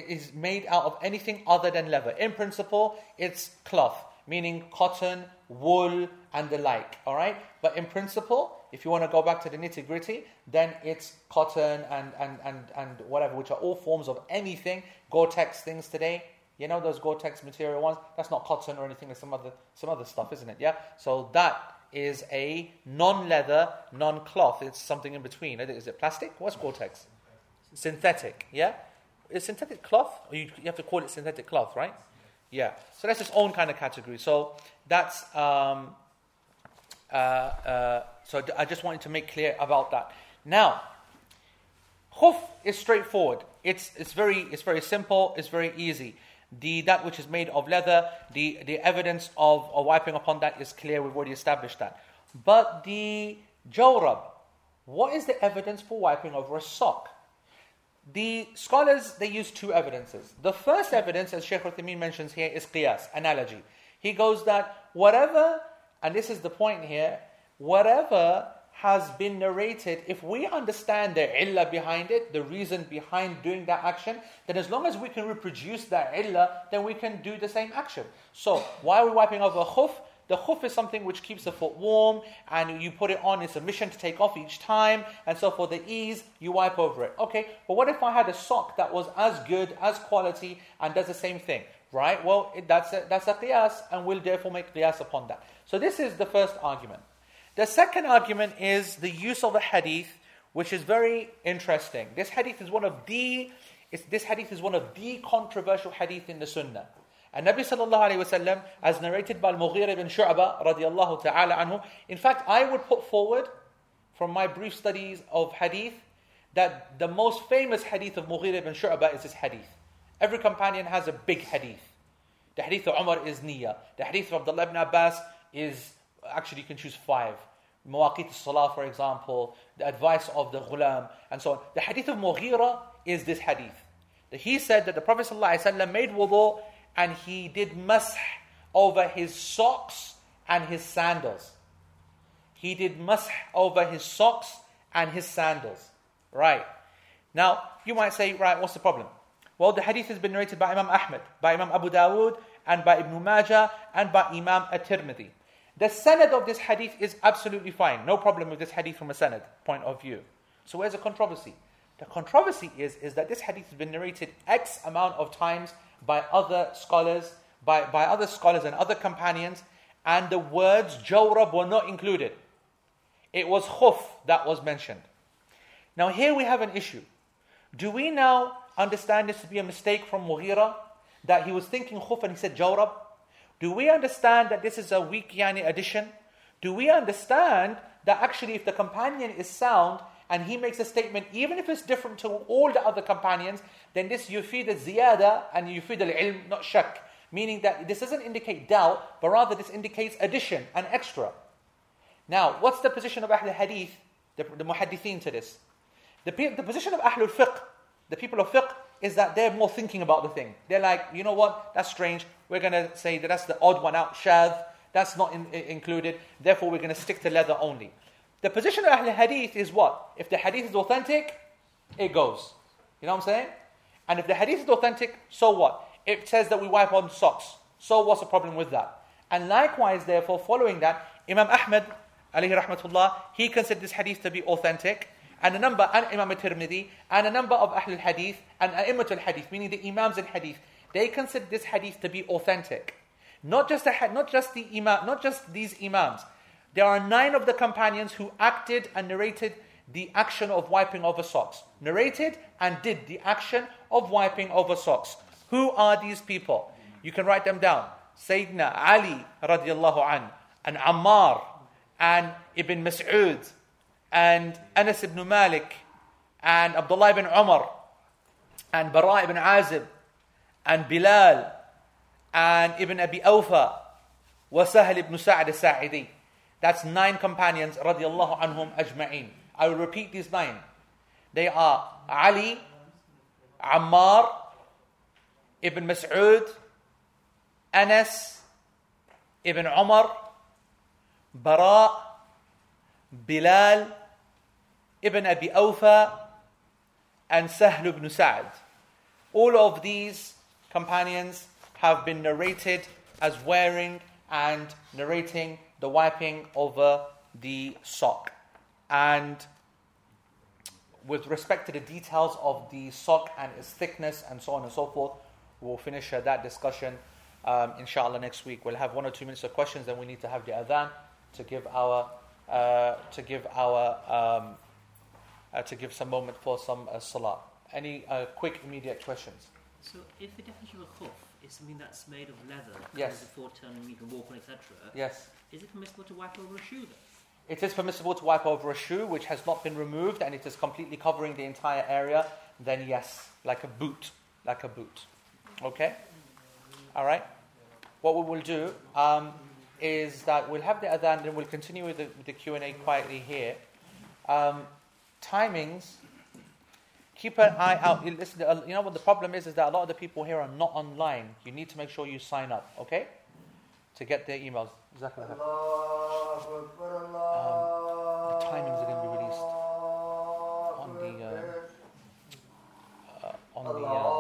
is made out of anything other than leather. In principle, it's cloth, meaning cotton, wool, and the like. All right, but in principle, if you want to go back to the nitty gritty, then it's cotton and and and and whatever, which are all forms of anything. Gore-Tex things today. You know those Gore-Tex material ones? That's not cotton or anything. It's some other some other stuff, isn't it? Yeah. So that is a non-leather, non-cloth. It's something in between. Is it plastic? What's Gore-Tex? Synthetic. Yeah. Is synthetic cloth? You, you have to call it synthetic cloth, right? Yeah. So that's its own kind of category. So that's. Um, uh, uh, so I just wanted to make clear about that. Now, khuf is straightforward. It's it's very it's very simple. It's very easy the that which is made of leather, the, the evidence of, of wiping upon that is clear, we've already established that. But the jawrab, what is the evidence for wiping over a sock? The scholars, they use two evidences. The first evidence, as Shaykh Uthaymeen mentions here, is qiyas, analogy. He goes that whatever, and this is the point here, whatever has been narrated, if we understand the illah behind it, the reason behind doing that action, then as long as we can reproduce that illah, then we can do the same action. So, why are we wiping off a khuf? The khuf is something which keeps the foot warm, and you put it on, it's a mission to take off each time, and so for the ease, you wipe over it. Okay, but what if I had a sock that was as good, as quality, and does the same thing? Right? Well, that's, a, that's a qiyas, and we'll therefore make qiyas upon that. So this is the first argument. The second argument is the use of a hadith, which is very interesting. This hadith is one of the this hadith is one of the controversial hadith in the Sunnah. And Nabi sallallahu alayhi wasallam, as narrated by Mughira ibn Shu'bah radiallahu ta'ala anhu, in fact, I would put forward from my brief studies of hadith that the most famous hadith of Mughira ibn Shu'bah is this hadith. Every companion has a big hadith. The hadith of Umar is Niyyah. The hadith of Abdullah ibn Abbas is actually you can choose five. Mawaqit salah, for example, the advice of the ghulam, and so on. The hadith of Mughira is this hadith. That he said that the Prophet ﷺ made wudu and he did mash over his socks and his sandals. He did mash over his socks and his sandals. Right. Now, you might say, right, what's the problem? Well, the hadith has been narrated by Imam Ahmad, by Imam Abu Dawood, and by Ibn Majah, and by Imam At-Tirmidhi. The sanad of this hadith is absolutely fine. No problem with this hadith from a sanad point of view. So where's the controversy? The controversy is, is that this hadith has been narrated X amount of times by other scholars, by, by other scholars and other companions, and the words jawrab were not included. It was khuf that was mentioned. Now here we have an issue. Do we now understand this to be a mistake from Mughira? That he was thinking khuf and he said jawrab? Do we understand that this is a weak yani addition? Do we understand that actually if the companion is sound and he makes a statement, even if it's different to all the other companions, then this you feed the ziyada and you feed the ilm, not shak. Meaning that this doesn't indicate doubt, but rather this indicates addition and extra. Now, what's the position of Ahl Hadith, the, the muhaddithin to this? The, the position of Ahlul Fiqh, the people of Fiqh, is that they're more thinking about the thing. They're like, you know what, that's strange. We're going to say that that's the odd one out, shadh, that's not in, in, included. Therefore, we're going to stick to leather only. The position of Ahl Hadith is what? If the hadith is authentic, it goes. You know what I'm saying? And if the hadith is authentic, so what? It says that we wipe on socks. So what's the problem with that? And likewise, therefore, following that, Imam Ahmad, alayhi rahmatullah, he considered this hadith to be authentic. And a number, and Imam al-Tirmidhi, and a number of Ahl al-Hadith, and A'immat al-Hadith, meaning the Imams al-Hadith, they consider this hadith to be authentic. Not just, the, not just the imam, not just these Imams. There are nine of the companions who acted and narrated the action of wiping over socks. Narrated and did the action of wiping over socks. Who are these people? You can write them down. Sayyidina Ali radiallahu an, and Ammar, and Ibn Mas'ud, and Anas ibn Malik, and Abdullah ibn Umar, and Bara ibn Azib, and Bilal, and Ibn Abi Awfa, wa Sahel ibn Sa'd al-Sa'idi. That's nine companions, radiallahu anhum ajma'in. I will repeat these nine. They are Ali, Ammar, Ibn Mas'ud, Anas, Ibn Umar, Bara, Bilal, Ibn Abi Awfa, and Sahl ibn Sa'd. All of these companions have been narrated as wearing and narrating the wiping over the sock. And with respect to the details of the sock and its thickness and so on and so forth, we'll finish uh, that discussion um, inshallah next week. We'll have one or two minutes of questions, then we need to have the adhan to give our uh, to give our um, uh, to give some moment for some uh, salah. Any uh, quick immediate questions? So, if the definition of a khuf is something that's made of leather, Yes. before turning, you can walk on, etc., Yes. is it permissible to wipe over a shoe then? It is permissible to wipe over a shoe which has not been removed and it is completely covering the entire area, then yes, like a boot. Like a boot. Okay? Alright? What we will do um, is that we'll have the adhan and we'll continue with the, with the Q&A quietly here. Um, timings, keep an eye out. You, listen, uh, you know what the problem is? Is that a lot of the people here are not online. You need to make sure you sign up, okay? To get their emails. Khair. Um, the timings are going to be released on the uh, uh, on the um,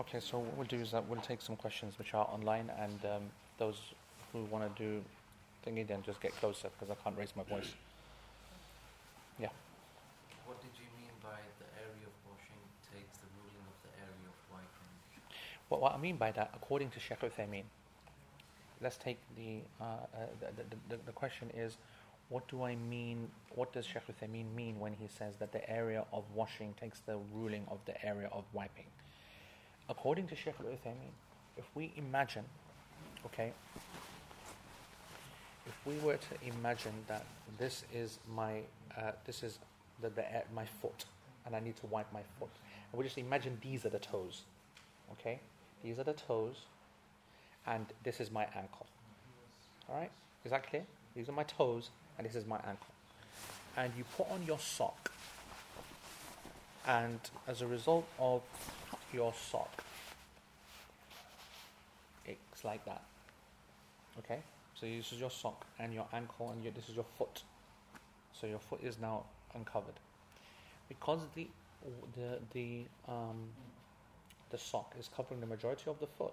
Okay, so what we'll do is that we'll take some questions which are online, and um, those who want to do thingy then just get closer because I can't raise my voice. Yeah. What did you mean by the area of washing takes the ruling of the area of wiping? What, what I mean by that, according to Sheikh Uthaymeen, let's take the, uh, uh, the, the, the, the question is, what do I mean, what does Sheikh Uthaymeen mean when he says that the area of washing takes the ruling of the area of wiping? According to Sheikh Al Uthaymeen, if we imagine, okay, if we were to imagine that this is my, uh, this is the, the, air- my foot, and I need to wipe my foot, and we just imagine these are the toes, okay? These are the toes, and this is my ankle. All right? Is that clear? These are my toes, and this is my ankle. And you put on your sock, and as a result of your sock, it's like that. Okay? So this is your sock and your ankle, and your, this is your foot. So your foot is now uncovered. Because the the the um, the sock is covering the majority of the foot,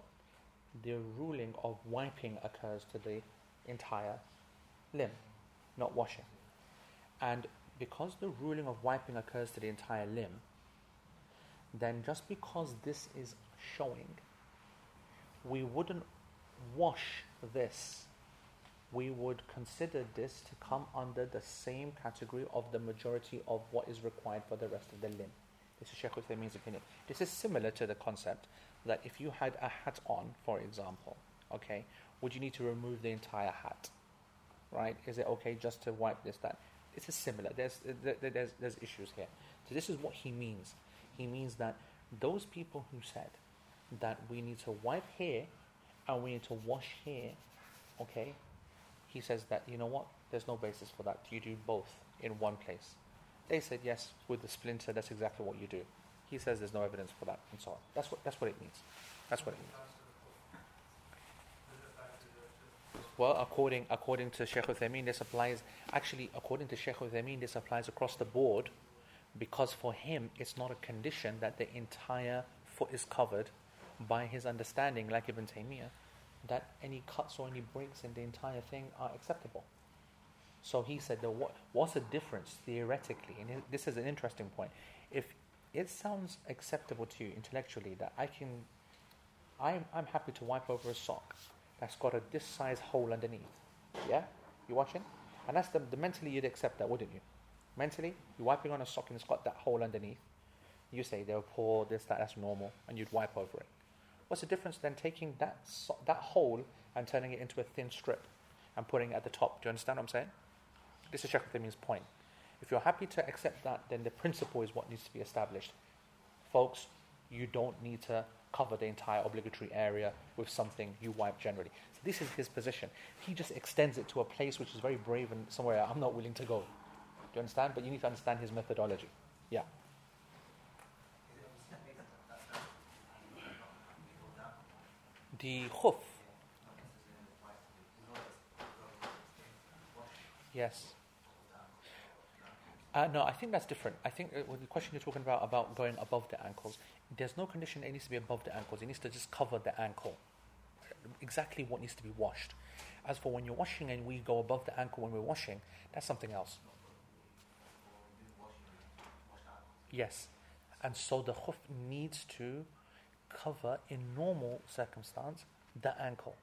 the ruling of wiping occurs to the entire limb, not washing. And because the ruling of wiping occurs to the entire limb, then just because this is showing, we wouldn't wash this. We would consider this to come under the same category of the majority of what is required for the rest of the limb. This is Sheikh Uthaymeen's opinion. This is similar to the concept that if you had a hat on, for example, okay, would you need to remove the entire hat? Right? Is it okay just to wipe this, that? Is similar. There's, there- there- there's, there's issues here. So this is what he means. He means that those people who said that we need to wipe here and we need to wash here, okay, he says that, you know what, there's no basis for that. You do both in one place. They said, yes, with the splinter, that's exactly what you do. He says there's no evidence for that, and so on. That's what, that's what it means. That's what it means. Well, according according to Sheikh Uthaymeen, this applies. Actually, according to Sheikh Uthaymeen, this applies across the board, because for him, it's not a condition that the entire foot is covered. By his understanding, like Ibn Taymiyyah, that any cuts or any breaks in the entire thing are acceptable. So he said that what what's the difference theoretically? And this is an interesting point. If it sounds acceptable to you intellectually that I can, I'm I'm happy to wipe over a sock that's got a this size hole underneath. Yeah, you watching? And that's the, the mentally you'd accept that, wouldn't you? Mentally, you're wiping on a sock and it's got that hole underneath. You say they're poor, this, that, that's normal, and you'd wipe over it. What's the difference then taking that so- that hole and turning it into a thin strip and putting it at the top? Do you understand what I'm saying? This is Sheikh point. If you're happy to accept that, then the principle is what needs to be established. Folks, you don't need to cover the entire obligatory area with something you wipe generally. So this is his position. He just extends it to a place which is very brave and somewhere I'm not willing to go. Do you understand? But you need to understand his methodology. Yeah. The khuf. Yes. Uh, no, I think that's different. I think uh, the question you're talking about about going above the ankles, there's no condition it needs to be above the ankles. It needs to just cover the ankle. Exactly what needs to be washed. As for when you're washing and we go above the ankle when we're washing, that's something else. Yes. And so the khuf needs to cover in normal circumstance the ankle.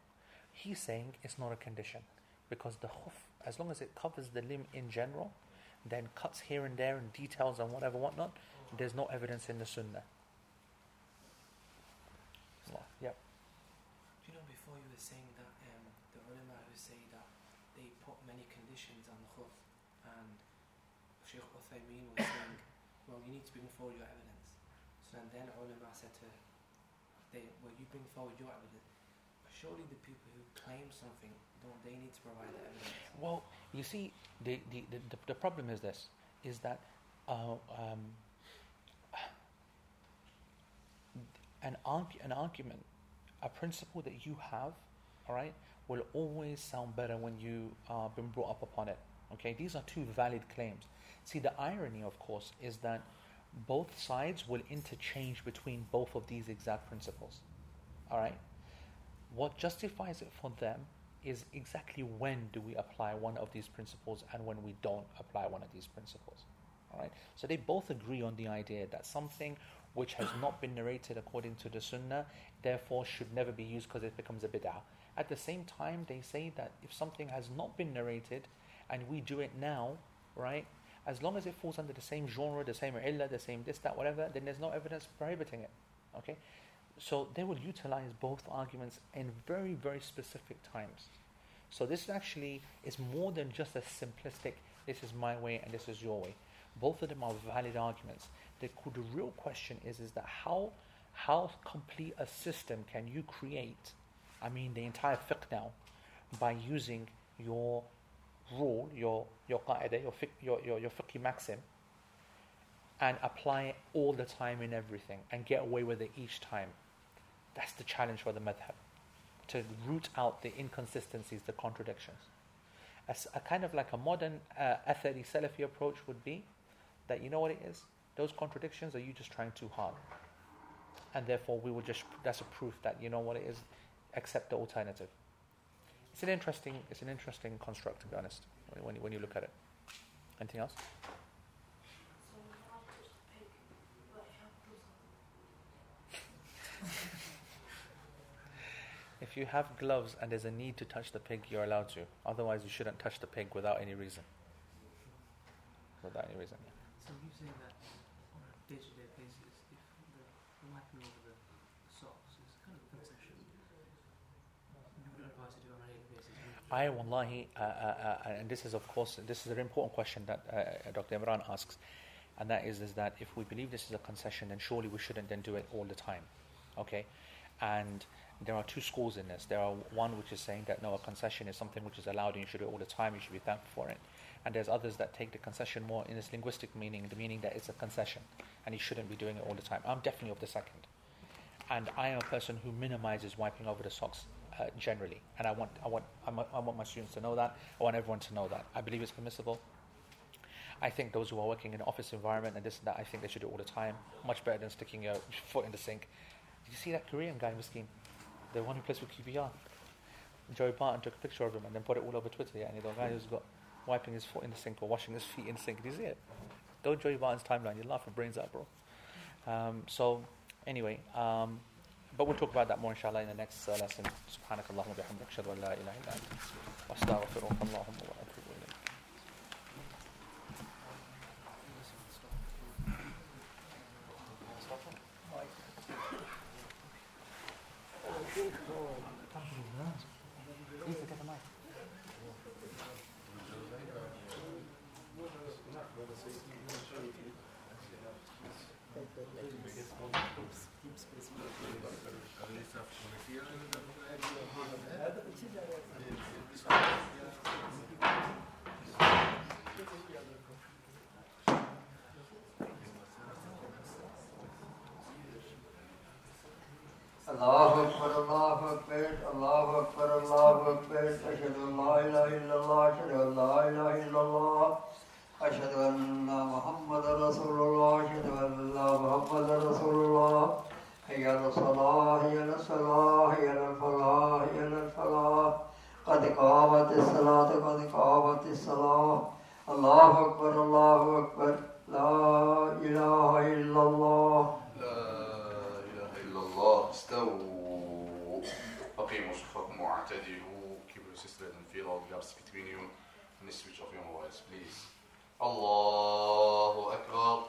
He's saying it's not a condition because the khuf, as long as it covers the limb in general, then cuts here and there and details and whatever whatnot, there's no evidence in the sunnah. Yep. Do you know before you were saying that um, the ulama who say that they put many conditions on the khuf and Sheikh Uthaymeen was saying, well, you need to bring forward your evidence. So and then ulama said to they, well, you bring forward your evidence. Surely the people who claim something, don't they need to provide the evidence? Well, you see, the, the, the, the, problem is this, is that uh, um, an, an argument, a principle that you have, all right, will always sound better when you uh, been brought up upon it. Okay, these are two valid claims. See, the irony, of course, is that both sides will interchange between both of these exact principles. All right? What justifies it for them is exactly when do we apply one of these principles and when we don't apply one of these principles. All right? So they both agree on the idea that something which has not been narrated according to the Sunnah, therefore should never be used because it becomes a bid'ah. At the same time, they say that if something has not been narrated and we do it now, right, as long as it falls under the same genre, the same illah, the same this, that, whatever, then there's no evidence prohibiting it. Okay? So they will utilize both arguments in very, very specific times. So this actually is more than just a simplistic, this is my way and this is your way. Both of them are valid arguments. The, the real question is, is that how, how complete a system can you create, I mean the entire fiqh now, by using your rule, your, your qaida, your, fiqh, your, your, your fiqh maxim, and apply it all the time in everything and get away with it each time. That's the challenge for the madhab. To root out the inconsistencies, the contradictions. As a kind of like a modern uh, Athari Salafi approach would be that you know what it is? Those contradictions are you just trying too hard. And therefore we will just that's a proof that you know what it is, accept the alternative. It's an interesting it's an interesting construct to be honest, when, when, you, look at it. Anything else? If you have gloves and there's a need to touch the pig, you're allowed to. Otherwise, you shouldn't touch the pig without any reason. Without any reason. Yeah. So you saying that on a day-to-day basis, if the wiping over the socks is kind of a concession, you would advise to do it on a daily basis? wouldn't you? I wallahi, uh, uh, uh, and this is of course, this is a very important question that uh, Dr. Imran asks, and that is, is that if we believe this is a concession, then surely we shouldn't then do it all the time, okay? And there are two schools in this. There are one which is saying that no, a concession is something which is allowed and you should do it all the time, you should be thankful for it. And there's others that take the concession more in its linguistic meaning, the meaning that it's a concession and you shouldn't be doing it all the time. I'm definitely of the second. And I am a person who minimizes wiping over the socks uh, generally. And I want, I, want, I want- my students to know that. I want everyone to know that. I believe it's permissible. I think those who are working in an office environment and this and that, I think they should do it all the time. Much better than sticking your foot in the sink. Did you see that Korean guy, Miskin? The scheme? The one who plays for QPR. Joey Barton took a picture of him and then put it all over Twitter. Yeah, and the guy who's got wiping his foot in the sink or washing his feet in the sink. Did you see it? Don't Joey Barton's timeline. You'll laugh your brains out, bro. Um, so, anyway, um, but we'll talk about that more inshallah in the next uh, lesson. Subhanakallahumma bihamdika ashhadu an la ilaha illa anta astaghfiruka Allahumma wa الله أكبر الله أكبر الله أكبر الله أكبر أشهد أن لا إله إلا الله أشهد أن لا إله إلا الله أشهد أن محمدا رسول الله أشهد أن محمدا رسول الله حي على الصلاة حي على الصلاة حي على الفلاح قد قامت الصلاة قد قامت الصلاة الله أكبر الله أكبر لا إله إلا الله لا إله إلا الله استو أقيموا صفكم واعتدلوا كبروا سيستريد في لو جابس بتوين نسويتش اوف يور بليز الله أكبر.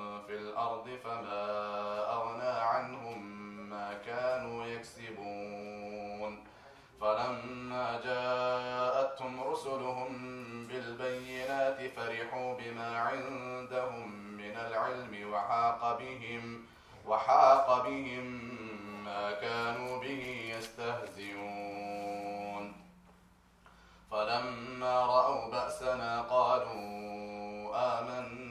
الأرض فما أغنى عنهم ما كانوا يكسبون. فلما جاءتهم رسلهم بالبينات فرحوا بما عندهم من العلم وحاق بهم وحاق بهم ما كانوا به يستهزئون. فلما رأوا بأسنا قالوا آمنا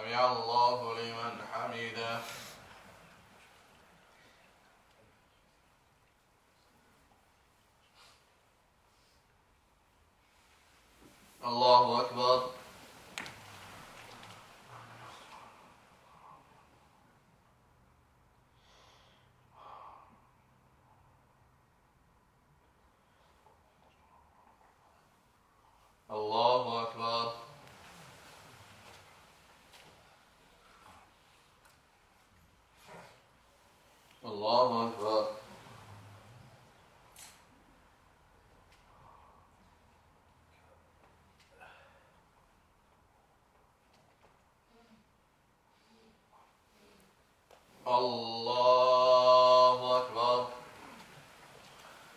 سمع الله لمن حمده الله أكبر الله أكبر الله أكبر الله أكبر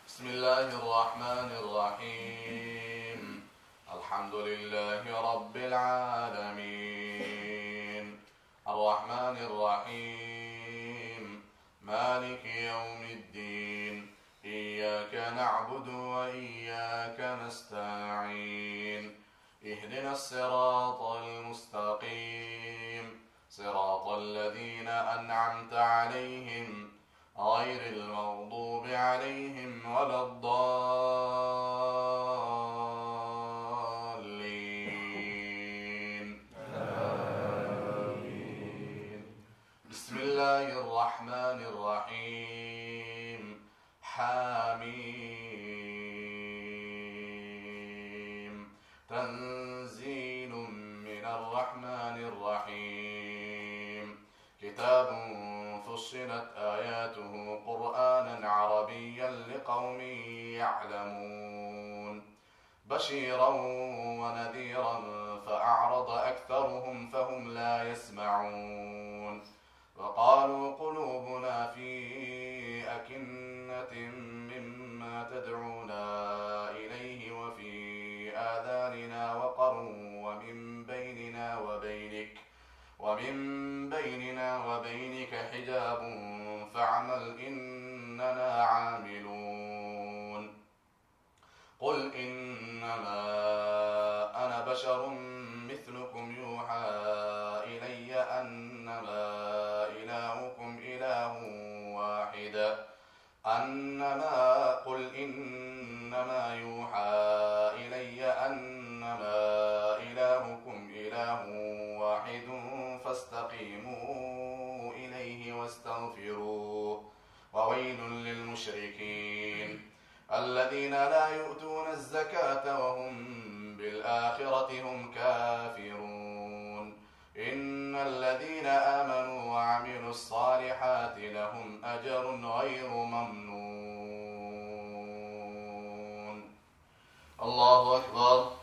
بسم الله الرحمن الرحيم الحمد لله رب العالمين الرحمن الرحيم مالك يوم الدين إياك نعبد وإياك نستعين اهدنا الصراط المستقيم. صراط الذين أنعمت عليهم غير المغضوب ونذيرا فأعرض أكثرهم فهم لا يسمعون. وقالوا قلوبنا في أكنة مما تدعونا إليه وفي آذاننا وقر ومن بيننا وبينك ومن بيننا وبينك حجاب فاعمل إننا عاملون. قل إنما بشر مثلكم يوحى إلي أنما إلهكم إله واحد. أنما قل إنما يوحى إلي أنما إلهكم إله واحد فاستقيموا إليه واستغفروه. وويل للمشركين الذين لا يؤتون الزكاة وهم بالآخرة هم كافرون. إن الذين آمنوا وعملوا الصالحات لهم أجر غير ممنون. الله أكبر.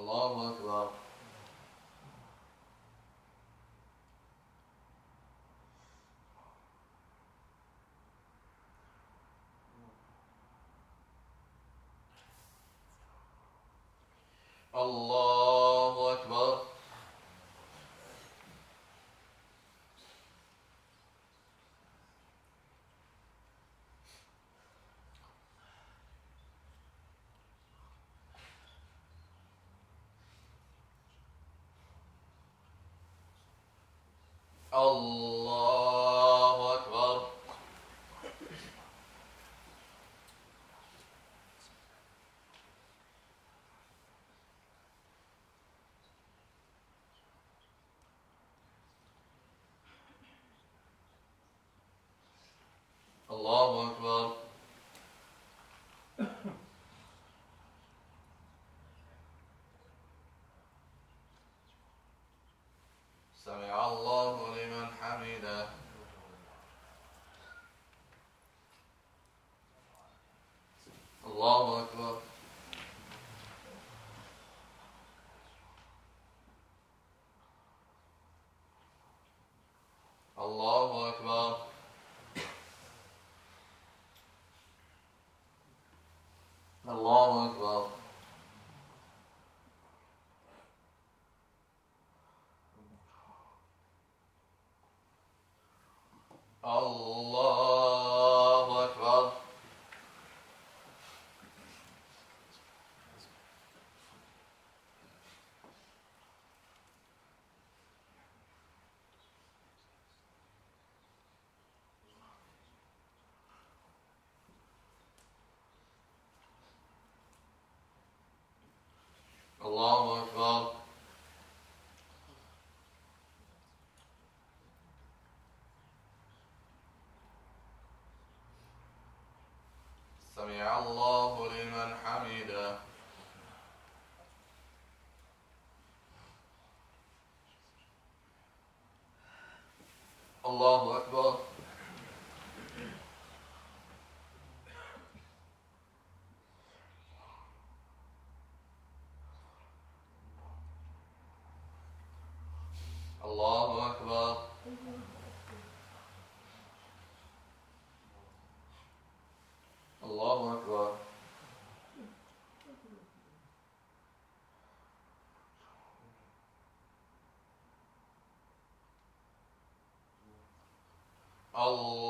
Allahu Akbar. Allah Allah. Allahu Akbar. Allahu Akbar. Allah.